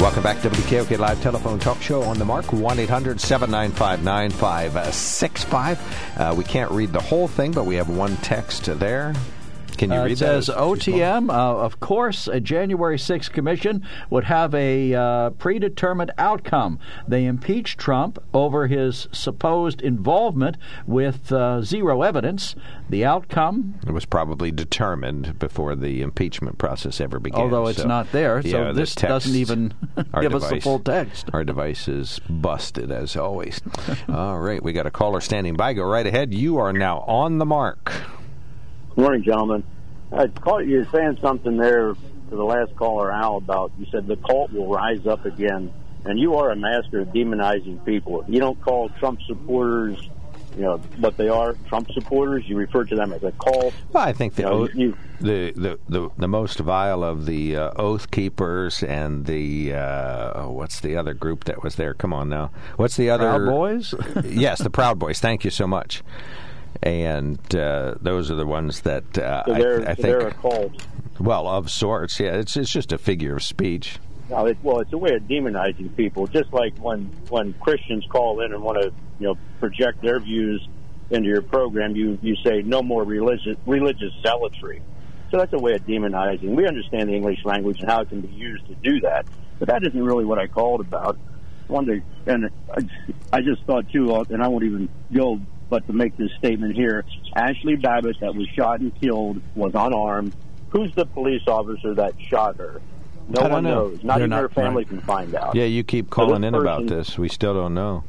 Welcome back to WKOK Live Telephone Talk Show on the mark, 1 800 795 9565. Uh, we can't read the whole thing, but we have one text there. Can you Uh, read it that? says OTM. Of course, a January 6th commission would have a uh, predetermined outcome. They impeached Trump over his supposed involvement with uh, zero evidence. The outcome, It was probably determined before the impeachment process ever began. although it's so- not there, so Yeah, this text- doesn't even give us the full text. Our device is busted as always. All right, we got a caller standing by. Go right ahead. You are now on the mark. Morning, gentlemen. I caught you saying something there to the last caller, Al, about you said the cult will rise up again, and you are a master of demonizing people. You don't call Trump supporters, you know, what they are, Trump supporters. You refer to them as a cult. Well, I think the You know, oath, you- the, the the the most vile of the uh, oath keepers and the uh, oh, what's the other group that was there? Come on now, what's the other Proud Boys? yes, the Proud Boys. Thank you so much. And uh, those are the ones that uh, So I, they're, I so think, a cult. well, of sorts. Yeah, it's it's just a figure of speech. No, it, well, it's a way of demonizing people. Just like when when Christians call in and want to, you know, project their views into your program, you you say no more religious religious zealotry. So that's a way of demonizing. We understand the English language and how it can be used to do that, but that isn't really what I called about. One day, and I, I just thought too, uh, and I won't even go, but to make this statement here: Ashli Babbitt, that was shot and killed, was unarmed. Who's the police officer that shot her? No one know. knows. Not They're even not- her family right. can find out. Yeah, you keep calling this in about this. We still don't know.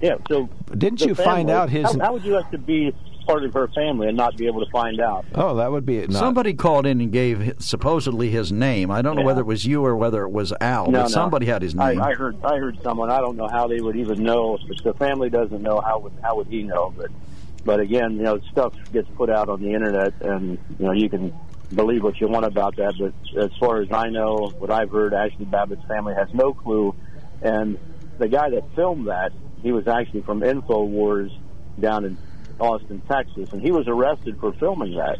Yeah. So Didn't you find out his? How, how would you like to be part of her family and not be able to find out? oh, that would be not, Somebody called in and gave supposedly his name. I don't know Yeah. whether it was you or whether it was Al, no, but no. somebody had his I, name. I heard. I heard someone. I don't know how they would even know. If the family doesn't know, how would how would he know? But but again, you know, stuff gets put out on the internet, and you know, you can believe what you want about that. But as far as I know, what I've heard, Ashli Babbitt's family has no clue. And the guy that filmed that, he was actually from Infowars down in Austin, Texas, and he was arrested for filming that.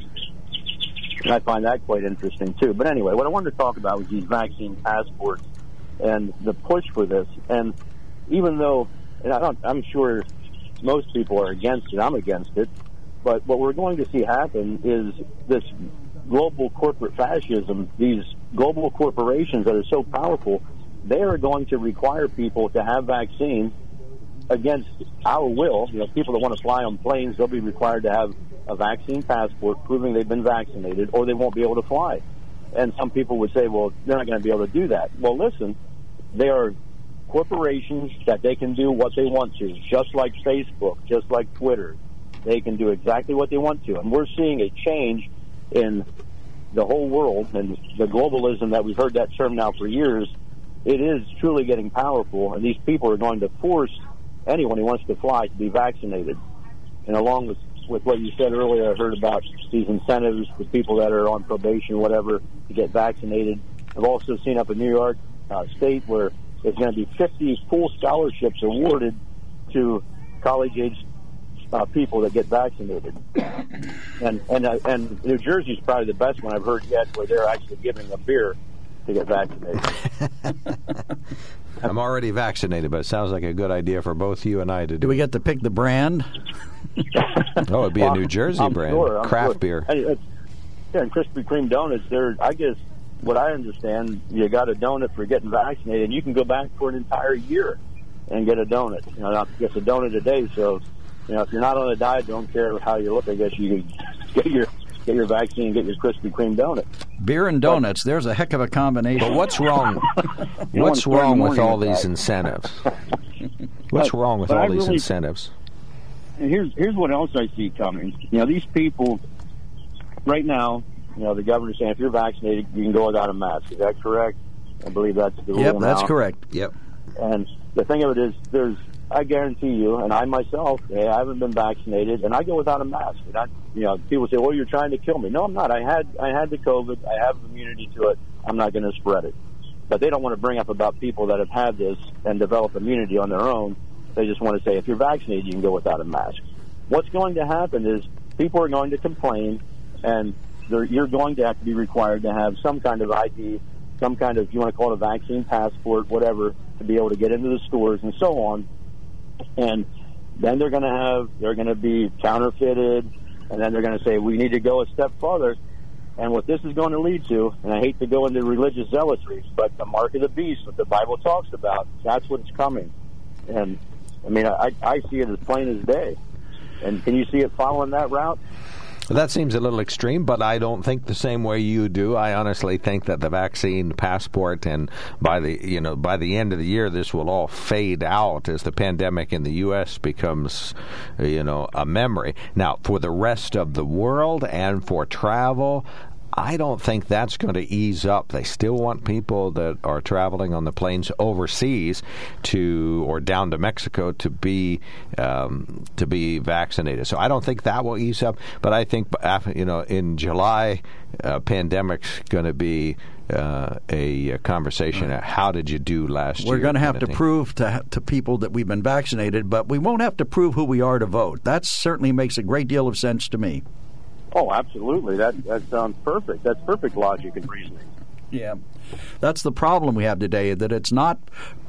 And I find that quite interesting too. But anyway, what I wanted to talk about was these vaccine passports and the push for this. And even though, and I don't, I'm sure most people are against it, I'm against it. But what we're going to see happen is this global corporate fascism, these global corporations that are so powerful, they are going to require people to have vaccines against our will. You know, people that want to fly on planes, they'll be required to have a vaccine passport proving they've been vaccinated, or they won't be able to fly. And some people would say, well, they're not going to be able to do that. Well, listen, they are corporations that they can do what they want to, just like Facebook, just like Twitter. They can do exactly what they want to. And we're seeing a change in the whole world and the globalism that we've heard that term now for years. It is truly getting powerful, and these people are going to force anyone who wants to fly to be vaccinated. And along with, with what you said earlier, I heard about these incentives for people that are on probation, whatever, to get vaccinated. I've also seen up in New York uh, State where there's going to be 50 full scholarships awarded to college-age uh, people that get vaccinated. And and uh, and New Jersey's probably the best one I've heard yet, where they're actually giving a beer to get vaccinated. I'm already vaccinated, but it sounds like a good idea for both you and I to Do do. we get to pick the brand? Oh, it'd be a New Jersey I'm brand, sure, craft sure. beer. Hey, it's- yeah, and Krispy Kreme donuts. They're, I guess, what I understand, you got a donut for getting vaccinated, and you can go back for an entire year and get a donut. You know, not just a donut a day. So, you know, if you're not on a diet, don't care how you look. I guess you can get your get your vaccine and get your Krispy Kreme donut. Beer and donuts. There's a heck of a combination. But what's wrong? What's wrong with all these incentives? What's wrong with all I these incentives? And here's here's what else I see coming. You know, these people right now, you know, the governor's saying if you're vaccinated, you can go without a mask. Is that correct? I believe that's the rule. Yep, rule that's now. correct. Yep. And the thing of it is, there's, I guarantee you, and I myself, hey, I haven't been vaccinated, and I go without a mask. And I, you know, people say, "Well, you're trying to kill me." No, I'm not. I had, I had the COVID. I have immunity to it. I'm not going to spread it. But they don't want to bring up about people that have had this and develop immunity on their own. They just want to say, if you're vaccinated, you can go without a mask. What's going to happen is people are going to complain, and they're, you're going to have to be required to have some kind of ID, some kind of, you want to call it a vaccine passport, whatever, to be able to get into the stores and so on. And then they're going to have, they're going to be counterfeited. And then they're going to say we need to go a step further. And what this is going to lead to, and I hate to go into religious zealotries, but the mark of the beast, that the Bible talks about, that's what's coming. And I mean, I, I see it as plain as day. And can you see it following that route? That seems a little extreme, but I don't think the same way you do. I honestly think that the vaccine passport and by the you know by the end of the year this will all fade out as the pandemic in the US becomes you know a memory. Now, for the rest of the world and for travel, I don't think that's going to ease up. They still want people that are traveling on the planes overseas to or down to Mexico to be um, to be vaccinated. So I don't think that will ease up. But I think you know in July, uh, pandemic's going to be uh, a, a, conversation. How did you do last We're year? We're going to have to prove to to people that we've been vaccinated, but we won't have to prove who we are to vote. That certainly makes a great deal of sense to me. Oh, absolutely. That that sounds perfect. That's perfect logic and reasoning. Yeah, that's the problem we have today. That it's not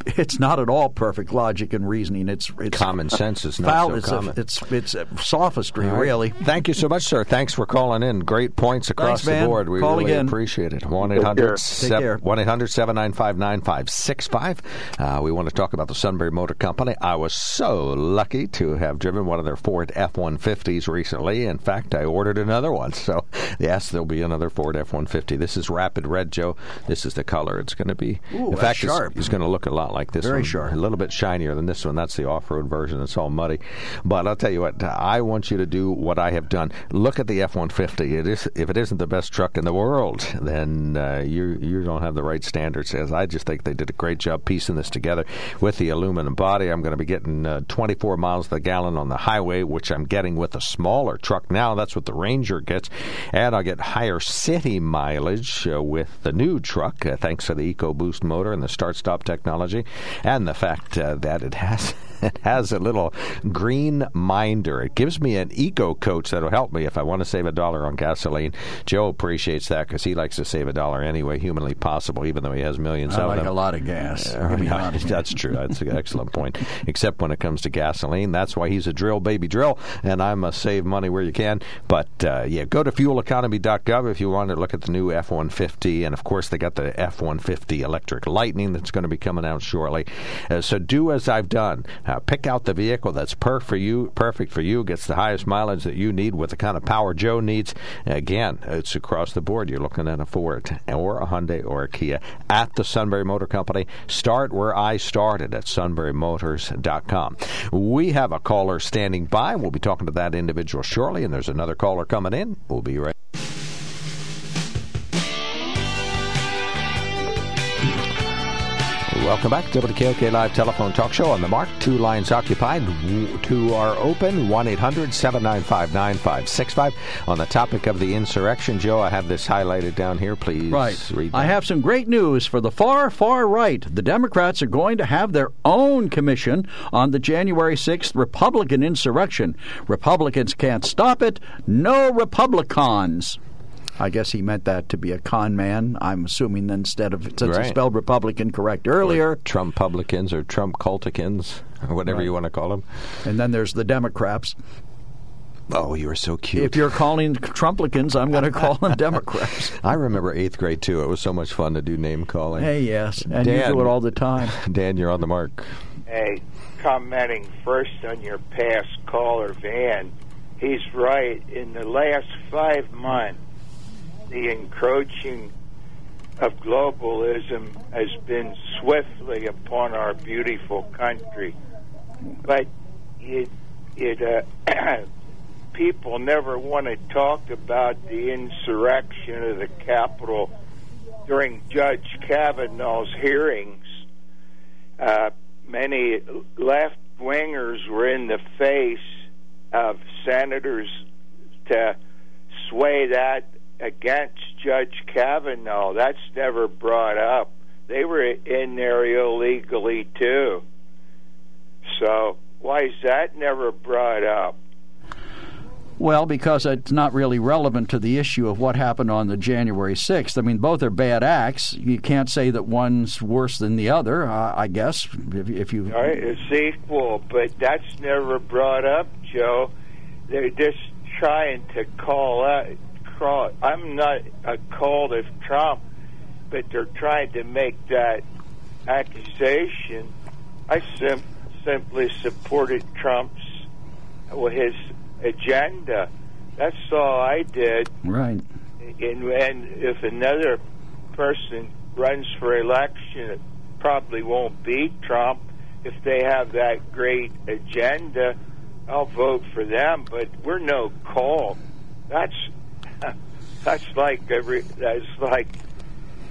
it's not at all perfect logic and reasoning. It's it's common sense is not so it's common. A, it's it's sophistry, right. really. Thank you so much, sir. Thanks for calling in. Great points across Thanks, the board. We Call really again. appreciate it. One 800 795 9565 uh, We want to talk about the Sunbury Motor Company. I was so lucky to have driven one of their Ford F 150s recently. In fact, I ordered another one. So, yes, there'll be another Ford F 150. This is Rapid Red, Joe. This is the color it's going to be. Ooh, In fact, sharp. It's, it's going to look a lot like this Very one. sharp. A little bit shinier than this one. That's the off road version. It's all muddy. But I'll tell you what, I want you to do what I have done. Look at the F 150. It is, if it isn't the best truck in the world, then uh, you, you don't have the right standards. As I just think they did a great job piecing this together with the aluminum body. I'm going to be getting uh, 24 miles per gallon on the highway, which I'm getting with a smaller truck now. That's what the Ranger gets. And I'll get higher city mileage uh, with the new truck, thanks to the EcoBoost motor and the start stop technology, and the fact uh, that it has. It has a little green minder. It gives me an eco coach that'll help me if I want to save a dollar on gasoline. Joe appreciates that because he likes to save a dollar any way humanly possible, even though he has millions I of like them. a lot of gas. Uh, yeah, that's true. That's an excellent point. Except when it comes to gasoline, that's why he's a drill baby drill, and I'm a save money where you can. But uh, yeah, go to fueleconomy.gov if you want to look at the new F-150, and of course they got the F-150 electric Lightning that's going to be coming out shortly. Uh, so do as I've done. Uh, pick out the vehicle that's perfect for you, perfect for you, gets the highest mileage that you need with the kind of power Joe needs. Again, it's across the board. You're looking at a Ford or a Hyundai or a Kia at the Sunbury Motor Company. Start where I started at sunburymotors.com. We have a caller standing by. We'll be talking to that individual shortly, and there's another caller coming in. We'll be right. Welcome back to WKOK Live Telephone Talk Show on the Mark. Two lines occupied. Two are open. 1 800 795 9565. On the topic of the insurrection, Joe, I have this highlighted down here. Please right. read that. I have some great news for the far, far right. The Democrats are going to have their own commission on the January 6th Republican insurrection. Republicans can't stop it. No Republicans. I guess he meant that to be a con man. I'm assuming instead of since right. he spelled Republican correct earlier, or Trump publicans or Trump culticans or whatever right. you want to call them. And then there's the Democrats. Oh, you are so cute. If you're calling Trumplicans, I'm going to call them Democrats. I remember eighth grade too. It was so much fun to do name calling. Hey, yes, and Dan, you do it all the time. Dan, you're on the mark. Hey, commenting first on your past caller, Van. He's right. In the last five months, the encroaching of globalism has been swiftly upon our beautiful country. But it, it, uh, people never want to talk about the insurrection of the Capitol during Judge Kavanaugh's hearings. Uh, many left wingers were in the face of senators to sway that against Judge Kavanaugh. That's never brought up. They were in there illegally too. So why is that never brought up? Well, because it's not really relevant to the issue of what happened on the January 6th. I mean, both are bad acts. You can't say that one's worse than the other, uh, I guess, if, if you... All right, it's equal, but that's never brought up, Joe. They're just trying to call out. I'm not a call of Trump, but they're trying to make that accusation. I sim- simply supported Trump's well, his agenda. That's all I did. Right. And, and if another person runs for election, it probably won't beat Trump. If they have that great agenda, I'll vote for them. But we're no call. That's that's like every that's like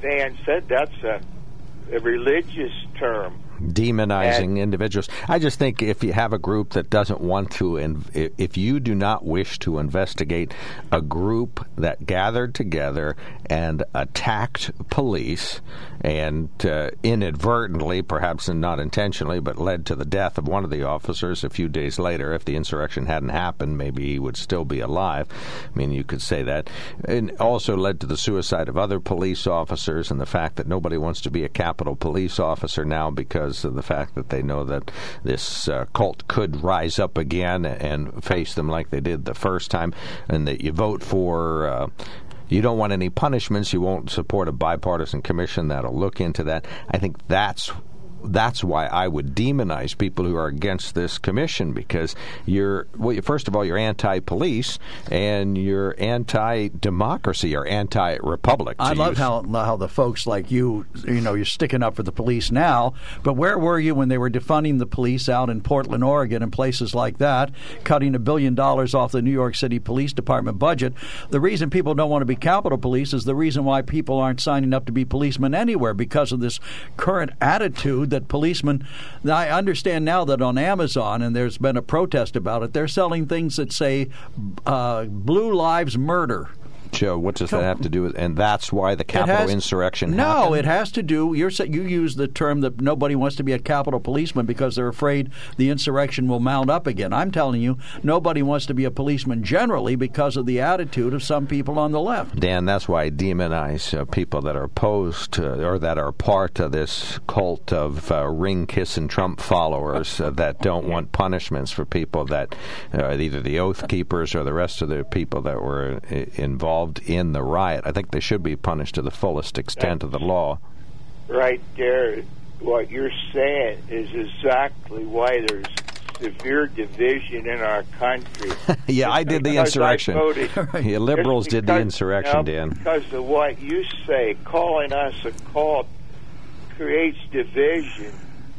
Dan said. That's a, a religious term demonizing And- individuals. I just think if you have a group that doesn't want to, and if you do not wish to investigate a group that gathered together and attacked police and uh, inadvertently, perhaps not intentionally, but led to the death of one of the officers a few days later, if the insurrection hadn't happened, maybe he would still be alive. I mean, you could say that. And also led to the suicide of other police officers and the fact that nobody wants to be a Capitol police officer now because of the fact that they know that this uh, cult could rise up again and face them like they did the first time, and that you vote for. Uh, you don't want any punishments. You won't support a bipartisan commission that'll look into that. I think that's that's why I would demonize people who are against this commission because you're well, first of all you're anti-police and you're anti-democracy or anti-republic. I love use- how how the folks like you, you know, you're sticking up for the police now. But where were you when they were defunding the police out in Portland, Oregon, and places like that, cutting a billion dollars off the New York City Police Department budget? The reason people don't want to be Capitol Police is the reason why people aren't signing up to be policemen anywhere because of this current attitude that policemen. I understand now that on Amazon, and there's been a protest about it, they're selling things that say uh, "Blue Lives Murder." Joe, what does that have to do with? And that's why the Capitol has- insurrection No, happened. it has to do. You're you use the term that nobody wants to be a Capitol policeman because they're afraid the insurrection will mount up again. I'm telling you, nobody wants to be a policeman generally because of the attitude of some people on the left. Dan, that's why I demonize uh, people that are opposed to, or that are part of this cult of uh, ring kissing Trump followers uh, that don't want punishments for people that uh, either the Oath Keepers or the rest of the people that were uh, involved in the riot. I think they should be punished to the fullest extent of the law. right there, what you're saying is exactly why there's severe division in our country. yeah, I did the insurrection. Yeah, liberals Just did the because- insurrection, no, Dan. Because of what you say, calling us a cult creates division.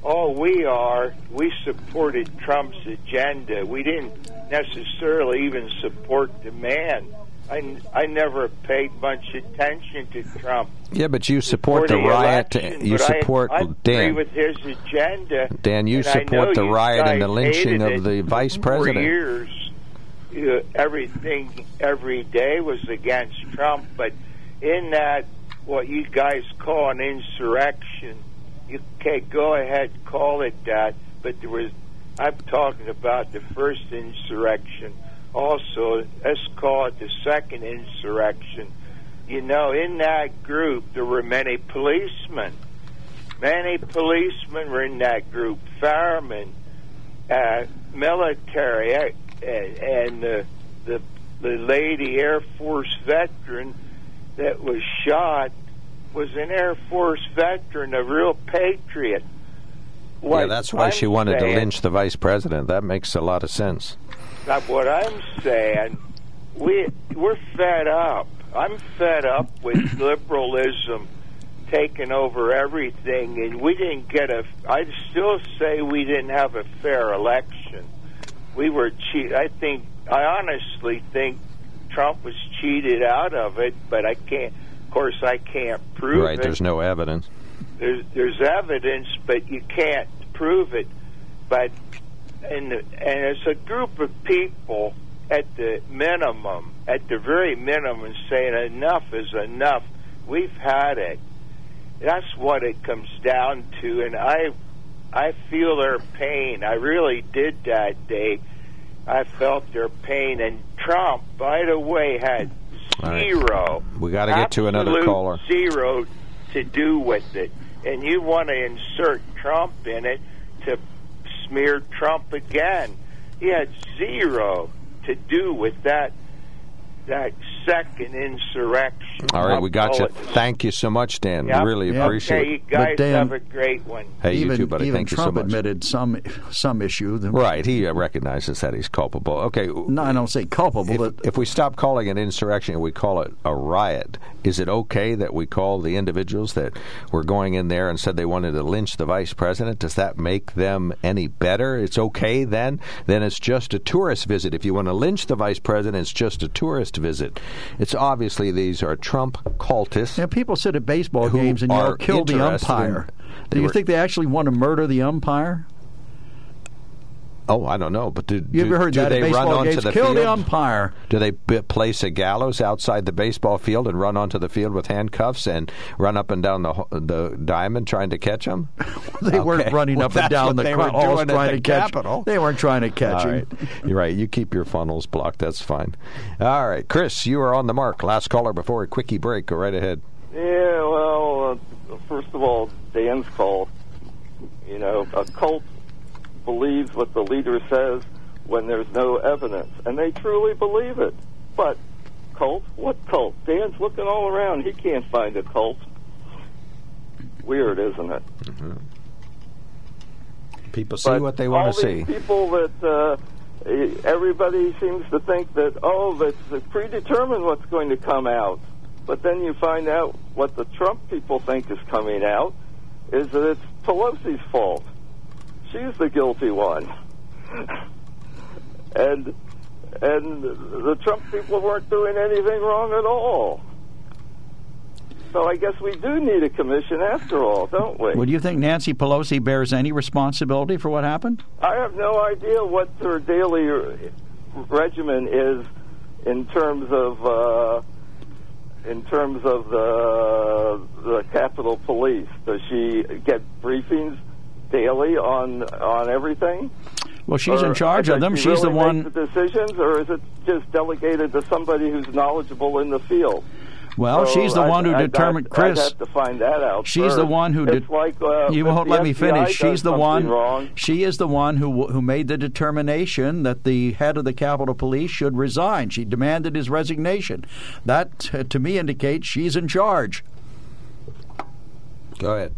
All we are, we supported Trump's agenda. We didn't necessarily even support the man. I, I never paid much attention to Trump. Yeah, but you support the riot. election, you I- support I, agree Dan. with his agenda. Dan, you support the you riot and the lynching of the vice president. for years. Uh, everything every day was against Trump, but in that what you guys call an insurrection, you can go ahead and call it that. But there was I'm talking about the first insurrection. Also, let's call it the second insurrection. You know, in that group there were many policemen. Many policemen were in that group. Firemen, uh, military, uh, and, and the, the the lady Air Force veteran that was shot was an Air Force veteran, a real patriot. yeah, that's why she wanted to lynch the vice president. That makes a lot of sense. Now, what I'm saying, we we're fed up. I'm fed up with liberalism taking over everything, and we didn't get a. I still say we didn't have a fair election. We were cheat. I think. I honestly think Trump was cheated out of it, but I can't. Of course, I can't prove right, it there's no evidence. there's there's evidence, but you can't prove it. But and and it's a group of people at the minimum, at the very minimum, saying enough is enough. We've had it. That's what it comes down to, and I I feel their pain. I really did that day. I felt their pain, and Trump, by the way, had All right. zero. We got to get to another caller. Zero to do with it, and you want to insert Trump in it to smear Trump again. He had zero to do with that that second insurrection. All right, we got you. I'll call it. Thank you so much, Dan. Yep. Really appreciate it. Okay, you it. guys But Dan- have a great one. Hey, even you too, buddy. even Thank Trump you so much. admitted some some issue. that- Right, he uh, recognizes that he's culpable. Okay, No, I don't say culpable, if, but if we stop calling it insurrection and we call it a riot, is it okay that we call the individuals that were going in there and said they wanted to lynch the vice president? Does that make them any better? It's okay then? Then it's just a tourist visit. If you want to lynch the vice president, it's just a tourist visit. It's obviously these are Trump cultists. Yeah, people sit at baseball games and yell, "Kill the interested in- umpire." Do you were- think they actually want to murder the umpire? Oh, I don't know, but do, You do, ever heard do that they run baseball onto games? the Kill field? the umpire. Do they b- place a gallows outside the baseball field and run onto the field with handcuffs and run up and down the the diamond trying to catch them? They weren't running Well, up and down the they cro- were doing at trying the to catch. Capitol. They weren't trying to catch All him. right. You're right. You keep your funnels blocked. That's fine. All right, Chris, you are on the mark. Last caller before a quickie break. Go right ahead. Yeah, well, uh, first of all, Dan's call. You know, a cult believes what the leader says when there's no evidence, and they truly believe it. But cult? What cult? Dan's looking all around. He can't find a cult. Weird, isn't it? People see But what they want to see. People that uh, everybody seems to think that oh, that's predetermined what's going to come out. But then you find out what the Trump people think is coming out is that it's Pelosi's fault. She's the guilty one, and and the Trump people weren't doing anything wrong at all. So I guess we do need a commission after all, don't we? Well, do you think Nancy Pelosi bears any responsibility for what happened? I have no idea what her daily regimen is in terms of uh, in terms of the the Capitol Police. Does she get briefings daily on on everything? Well, she's Or in charge of them. she She's the really one. make the decisions, or is it just delegated to somebody who's knowledgeable in the field? Well, So she's the I'd- one who I'd- determined. I'd, Chris, I'd have to find that out. She's the one who It's did. like uh, you won't the let me finish. She's the one. Wrong, She is the one who who made the determination that the head of the Capitol Police should resign. She demanded his resignation. That, uh, to me, indicates she's in charge. Go ahead.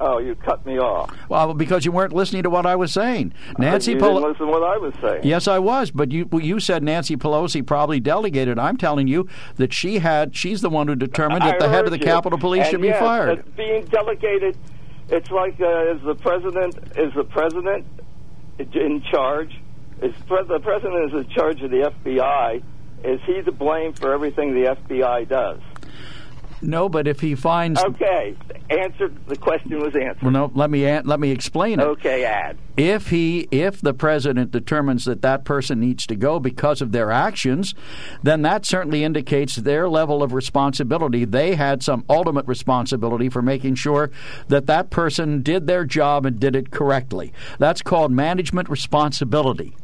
Oh, you cut me off. Well, because you weren't listening to what I was saying. Nancy you Pelosi. listen to what I was saying. Yes, I was, but you well, you said Nancy Pelosi probably delegated. I'm telling you that she had. She's the one who determined that I the head of the you. Capitol Police And should be fired. being delegated, it's like uh, is the president is the president in charge? Is pre- the president is in charge of the FBI? Is he to blame for everything the FBI does? No, but if he finds. Okay, answer. The question was answered. Well, no, let me let me explain it. Okay, ad. If he, if the president determines that that person needs to go because of their actions, then that certainly indicates their level of responsibility. They had some ultimate responsibility for making sure that that person did their job and did it correctly. That's called management responsibility.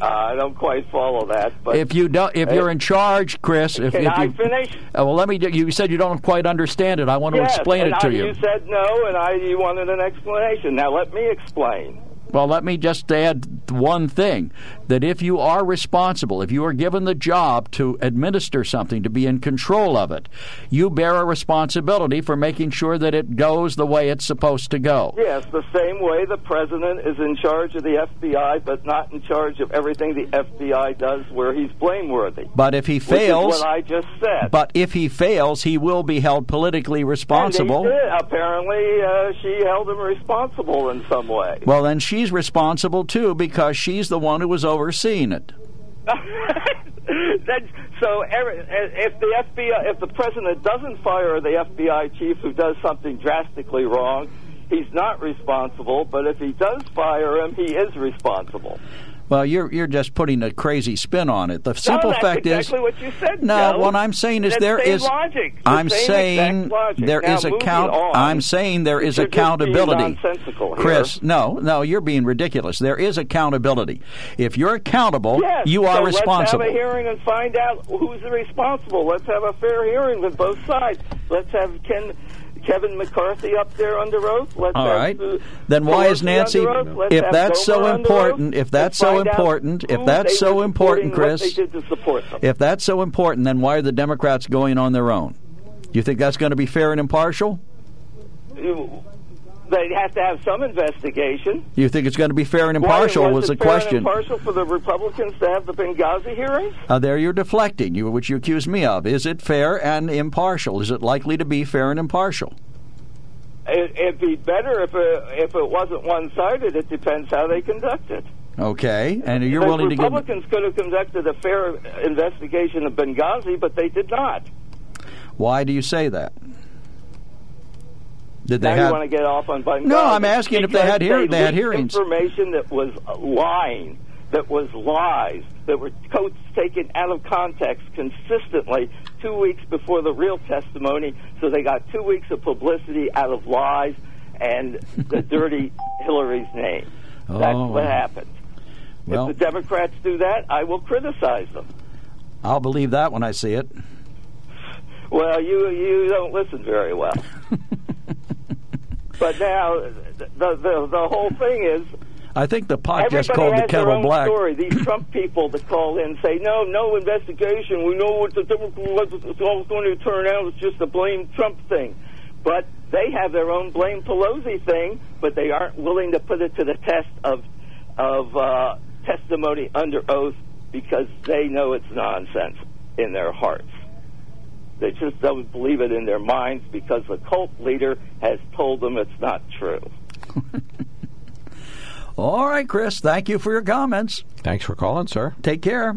Uh, I don't quite follow that, but if you don't, if you're in charge, Chris, if, Can if I finish? Uh, well, let me. You said you don't quite understand it. I want to yes, explain it to I, you. You said no, and I you wanted an explanation. Now let me explain. Well, let me just add one thing that if you are responsible, if you are given the job to administer something, to be in control of it, you bear a responsibility for making sure that it goes the way it's supposed to go. Yes, the same way the president is in charge of the FBI, but not in charge of everything the FBI does where he's blameworthy. But if he fails, what I just said. but if he fails, he will be held politically responsible. And he did. Apparently, uh, she held him responsible in some way. Well, then she's responsible too because she's the one who was overseeing it. So if the FBI, if the president doesn't fire the FBI chief who does something drastically wrong, he's not responsible. But if he does fire him, he is responsible. Well, you're you're just putting a crazy spin on it. The simple no, that's fact exactly is, what you said. no. Joe. What I'm saying is That's there is. logic. The I'm saying there now, is account. I'm saying there is you're accountability. Chris, no, no, you're being ridiculous. There is accountability. If you're accountable, Yes, you are so responsible. Let's have a hearing and find out who's responsible. Let's have a fair hearing with both sides. Let's have Ken Kevin McCarthy up there under oath. Let's All have right. Uh, then why is Nancy? under oath. Let's If that's so important, if that's so important, if that's so important, Chris, what they did to support them. if that's so important, then why are the Democrats going on their own? Do you think that's going to be fair and impartial? You- They have to have some investigation. You think it's going to be fair and Why impartial? was, was the it fair and question? impartial for the Republicans to have the Benghazi hearings? Uh, there you're deflecting, you, which you accuse me of. Is it fair and impartial? Is it likely to be fair and impartial? It, it'd be better if it, if it wasn't one sided. It depends how they conduct it. Okay, and you're the willing to give. Republicans could have conducted a fair investigation of Benghazi, but they did not. Why do you say that? Did they now have? you want to get off on Benghazi? No, I'm asking if they had hear- Because they had hearings. Information that was lying, that was lies, that were quotes taken out of context consistently two weeks before the real testimony. So they got two weeks of publicity out of lies and the dirty Hillary's name. Oh, That's Oh. what happened. Well- if the Democrats do that, I will criticize them. I'll believe that when I see it. Well, you you don't listen very well. but now the, the the whole thing is I think the pot everybody just called has the kettle their own black. story. These Trump people that call in say no, no investigation. We know what the it's all going to turn out. It's just a blame Trump thing. But they have their own blame Pelosi thing, but they aren't willing to put it to the test of of uh, testimony under oath because they know it's nonsense in their hearts. They just don't believe it in their minds because the cult leader has told them it's not true. All right, Chris. Thank you for your comments. Thanks for calling, sir. Take care.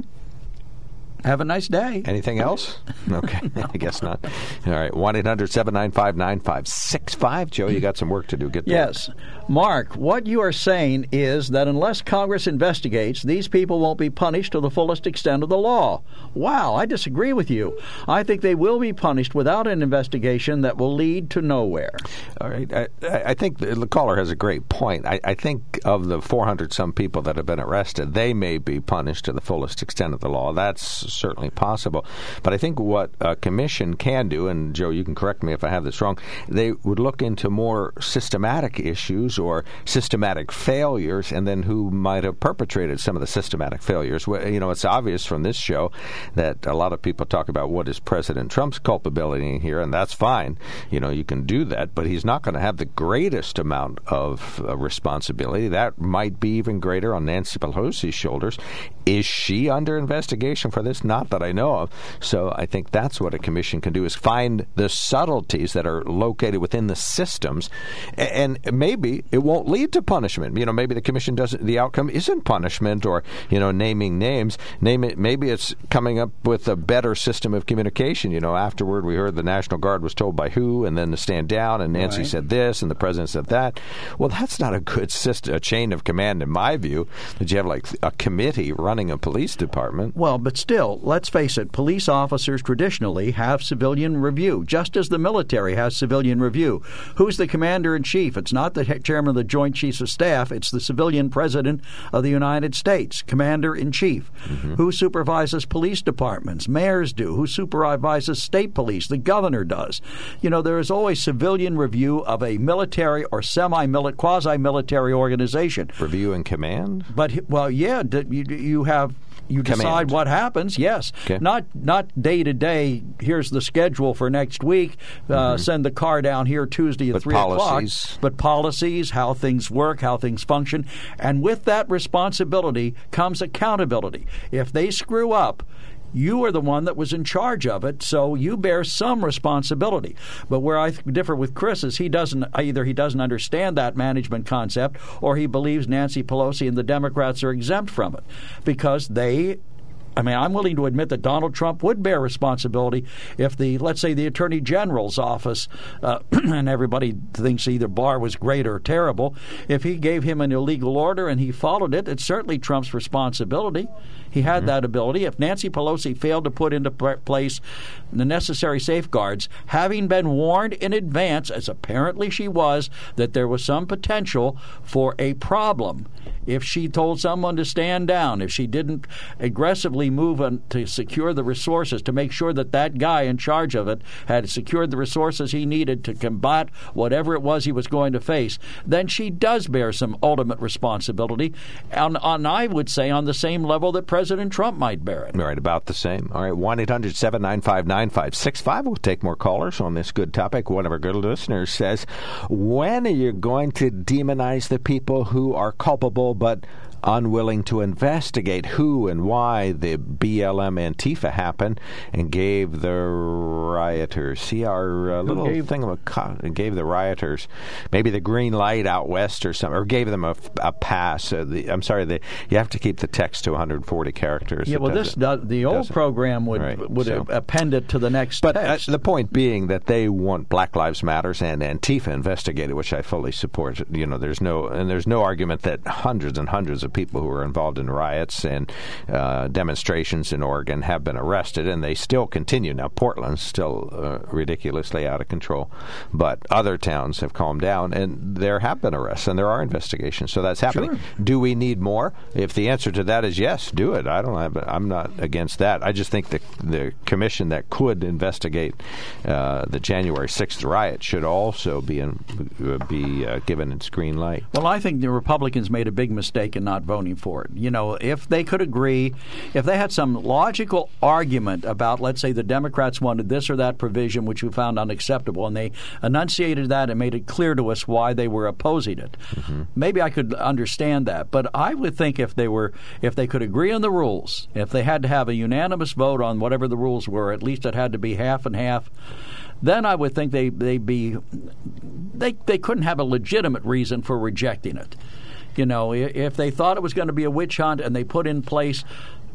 Have a nice day. Anything else? Okay, I guess not. All right, 1 800 795 9565. Joe, you got some work to do. Get to Yes. Mark, what you are saying is that unless Congress investigates, these people won't be punished to the fullest extent of the law. Wow, I disagree with you. I think they will be punished without an investigation that will lead to nowhere. All right. I, I think the, caller has a great point. I, I think of the 400 some people that have been arrested, they may be punished to the fullest extent of the law. That's certainly possible. But I think what a commission can do, and Joe, you can correct me if I have this wrong, they would look into more systematic issues or systematic failures and then who might have perpetrated some of the systematic failures. You know, it's obvious from this show that a lot of people talk about what is President Trump's culpability here, and that's fine. You know, you can do that, but he's not going to have the greatest amount of uh, responsibility. That might be even greater on Nancy Pelosi's shoulders. Is she under investigation for this? Not that I know of. So I think that's what a commission can do is find the subtleties that are located within the systems, and maybe it won't lead to punishment. You know, maybe the commission doesn't. The outcome isn't punishment or you know naming names. Name it. Maybe it's coming up with a better system of communication. You know, afterward we heard the National Guard was told by who, and then to stand down, and Nancy Right. said this, and the president said that. Well, that's not a good system, a chain of command, in my view. That you have like a committee running a police department. Well, but still, let's face it, police officers traditionally have civilian review, just as the military has civilian review. Who's the commander in chief? It's not the he- chairman of the Joint Chiefs of Staff, it's the civilian president of the United States, commander in chief. Mm-hmm. Who supervises police departments? Mayors do. Who supervises state police? The governor does. You know, there is always civilian review of a military or semi quasi military organization. Review and command. But well, yeah, you, you have you decide what happens. Yes, Okay. not not day to day. Here's the schedule for next week. Uh, Send the car down here Tuesday at Mm-hmm. But three policies. o'clock. But policies, how things work, how things function, and with that responsibility comes accountability. If they screw up. You are the one that was in charge of it, so you bear some responsibility. But where I differ with Chris is he doesn't either he doesn't understand that management concept, or he believes Nancy Pelosi and the Democrats are exempt from it because they I mean, I'm willing to admit that Donald Trump would bear responsibility if the, let's say, the Attorney General's office, uh, and everybody thinks either Barr was great or terrible, if he gave him an illegal order and he followed it, it's certainly Trump's responsibility. He had mm-hmm. that ability. If Nancy Pelosi failed to put into place the necessary safeguards, having been warned in advance, as apparently she was, that there was some potential for a problem, if she told someone to stand down, if she didn't aggressively move on to secure the resources to make sure that that guy in charge of it had secured the resources he needed to combat whatever it was he was going to face, then she does bear some ultimate responsibility. On, on I would say, on the same level that President Trump might bear it. Right, about the same. All right, 1 800 795 9565. We'll take more callers on this good topic. One of our good listeners says, When are you going to demonize the people who are culpable but unwilling to investigate who and why the BLM Antifa happened and gave the rioters. See our uh, little gave- thing of a gave the rioters maybe the green light out west or something, or gave them a, a pass. Uh, the, I'm sorry, the, you have to keep the text to 140 characters. Yeah, It well, this doesn't- the old program would Right, would so- append it to the next But uh, the point being that they want Black Lives Matters and Antifa investigated, which I fully support. You know, there's no and there's no argument that hundreds and hundreds of people who were involved in riots and uh, demonstrations in Oregon have been arrested, and they still continue. Now, Portland's still uh, ridiculously out of control, but other towns have calmed down, and there have been arrests and there are investigations. So that's happening. Sure. Do we need more? If the answer to that is yes, do it. I don't have. I'm not against that. I just think the the commission that could investigate uh, the January 6th riot should also be in, be uh, given its green light. Well, I think the Republicans made a big mistake in not voting for it. You know, if they could agree, if they had some logical argument about, let's say, the Democrats wanted this or that provision, which we found unacceptable, and they enunciated that and made it clear to us why they were opposing it, mm-hmm. maybe I could understand that. But I would think if they were, if they could agree on the rules, if they had to have a unanimous vote on whatever the rules were, at least it had to be half and half then I would think they they be they they couldn't have a legitimate reason for rejecting it. You know, if they thought it was going to be a witch hunt and they put in place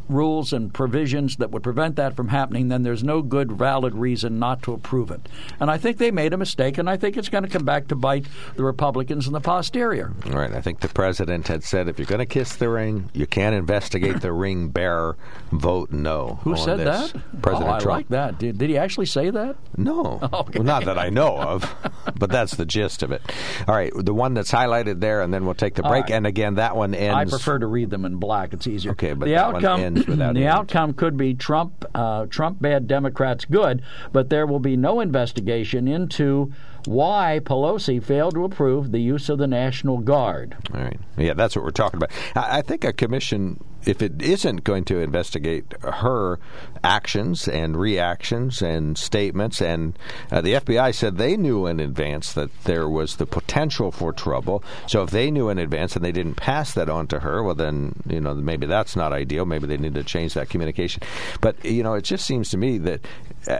rules and provisions that would prevent that from happening, then there's no good valid reason not to approve it. And I think they made a mistake, and I think it's going to come back to bite the Republicans in the posterior. All right. I think the president had said if you're going to kiss the ring, you can't investigate the ring bearer. Vote no. Who said this. that? President oh, I Trump. like that. Did, did he actually say that? No. Okay. Well, not that I know of, but that's the gist of it. All right, the one that's highlighted there, and then we'll take the break. right. And again, that one ends. I prefer to read them in black. It's easier. Okay, but the outcome without the outcome could be Trump uh, Trump bad, Democrats good, but there will be no investigation into why Pelosi failed to approve the use of the National Guard. All right. Yeah, that's what we're talking about. I I think a commission, if it isn't going to investigate her actions and reactions and statements, and uh, the FBI said they knew in advance that there was the potential for trouble. So if they knew in advance and they didn't pass that on to her, well, then you know maybe that's not ideal. Maybe they need to change that communication. But you know, it just seems to me that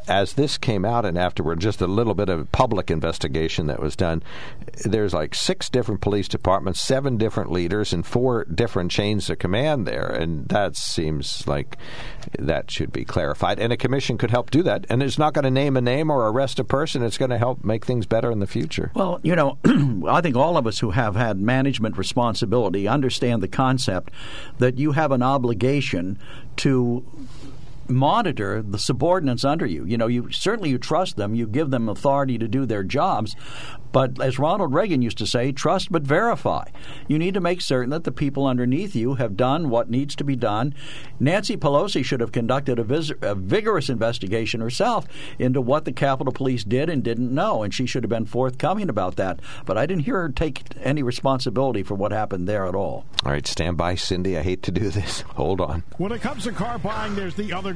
as this came out and afterward, just a little bit of public investigation that was done, there's like six different police departments, seven different leaders, and four different chains of command there, and that seems like that should be clarified. And a commission could help do that. And it's not going to name a name or arrest a person. It's going to help make things better in the future. Well, you know, I think all of us who have had management responsibility understand the concept that you have an obligation to monitor the subordinates under you. You know, you certainly you trust them, you give them authority to do their jobs, but as Ronald Reagan used to say, trust but verify. You need to make certain that the people underneath you have done what needs to be done. Nancy Pelosi should have conducted a, vis- a vigorous investigation herself into what the Capitol Police did and didn't know, and she should have been forthcoming about that. But I didn't hear her take any responsibility for what happened there at all. All right, stand by, Cindy. I hate to do this. Hold on. When it comes to car buying, there's the other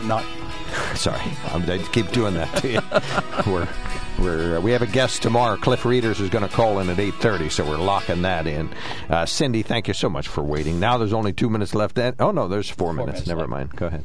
Not. Sorry, I'm, I keep doing that to you. we're we're uh, we have a guest tomorrow. Cliff Rieders is going to call in at 8:30, so we're locking that in. Uh, Cindy, thank you so much for waiting. Now there's only two minutes left. At, oh no, there's four, minutes. minutes Never left. mind. Go ahead.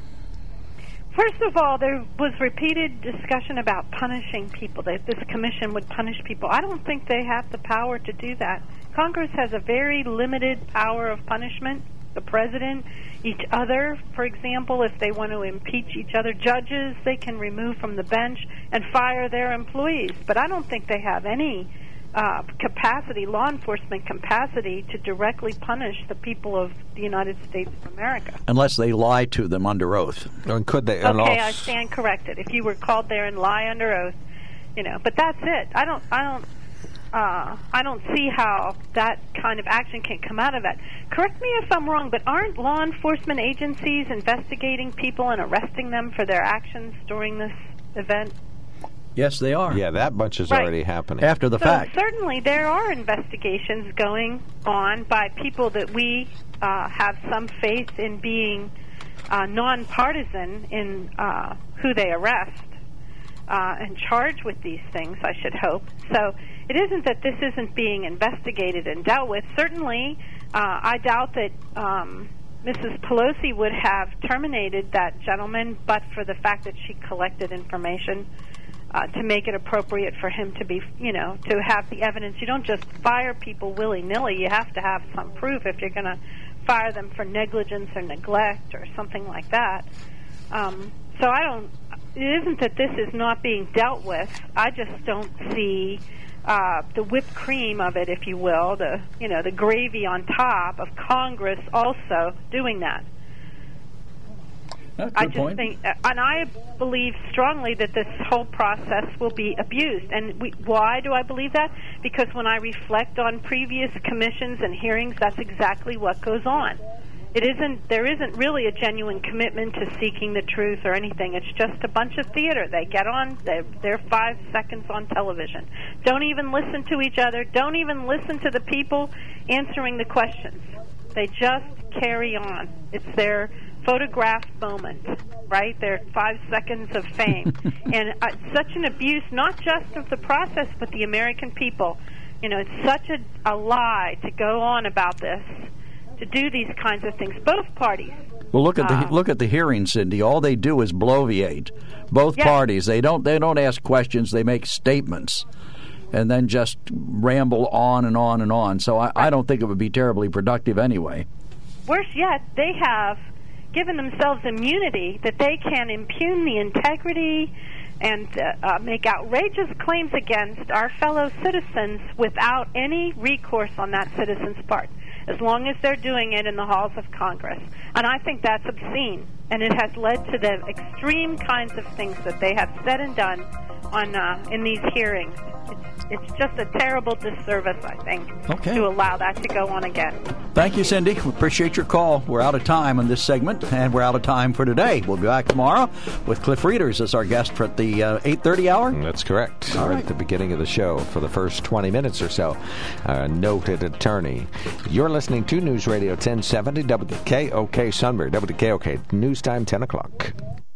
First of all, there was repeated discussion about punishing people, that this commission would punish people. I don't think they have the power to do that. Congress has a very limited power of punishment. The president, each other, for example, if they want to impeach each other, judges they can remove from the bench and fire their employees. But I don't think they have any uh, capacity, law enforcement capacity, to directly punish the people of the United States of America. Unless they lie to them under oath. And could they? Okay, I stand corrected. If you were called there and lie under oath, you know. But that's it. I don't. I don't. Uh, I don't see how that kind of action can come out of that. Correct me if I'm wrong, but aren't law enforcement agencies investigating people and arresting them for their actions during this event? Yes, they are. Yeah, that bunch is Right. already happening. After the so fact. certainly there are investigations going on by people that we uh, have some faith in being uh, nonpartisan in uh, who they arrest uh, and charge with these things. I should hope. So it isn't that this isn't being investigated and dealt with. Certainly, uh, I doubt that. Um, Mrs. Pelosi would have terminated that gentleman, but for the fact that she collected information uh, to make it appropriate for him to be, you know, to have the evidence. You don't just fire people willy nilly. You have to have some proof if you're going to fire them for negligence or neglect or something like that. Um, so I don't. It isn't that this is not being dealt with. I just don't see uh, the whipped cream of it, if you will, the you know the gravy on top of Congress also doing that. That's a I good just point. think, uh, and I believe strongly that this whole process will be abused. And we, why do I believe that? Because when I reflect on previous commissions and hearings, that's exactly what goes on. It isn't. There isn't really a genuine commitment to seeking the truth or anything. It's just a bunch of theater. They get on. They're, they're five seconds on television. Don't even listen to each other. Don't even listen to the people answering the questions. They just carry on. It's their photograph moment, right? Their five seconds of fame, and uh, such an abuse, not just of the process, but the American people. You know, it's such a, a lie to go on about this, to do these kinds of things. Both parties. Well, look at the Uh, look at the hearing, Cindy. All they do is bloviate. Both Yeah. parties. They don't they don't ask questions. They make statements, and then just ramble on and on and on. So I, I don't think it would be terribly productive anyway. Worse yet, they have given themselves immunity that they can impugn the integrity and uh, uh, make outrageous claims against our fellow citizens without any recourse on that citizen's part, as long as they're doing it in the halls of Congress. And I think that's obscene, and it has led to the extreme kinds of things that they have said and done on uh, in these hearings. It's, it's just a terrible disservice, I think, Okay. to allow that to go on again. Thank you, Cindy. We appreciate your call. We're out of time on this segment, and we're out of time for today. We'll be back tomorrow with Cliff Rieders as our guest for the uh, eight thirty hour. That's correct. All We're right. at the beginning of the show for the first 20 minutes or so. A noted attorney. You're listening to News Radio 1070 WKOK Sunbury. WKOK News Time 10 o'clock.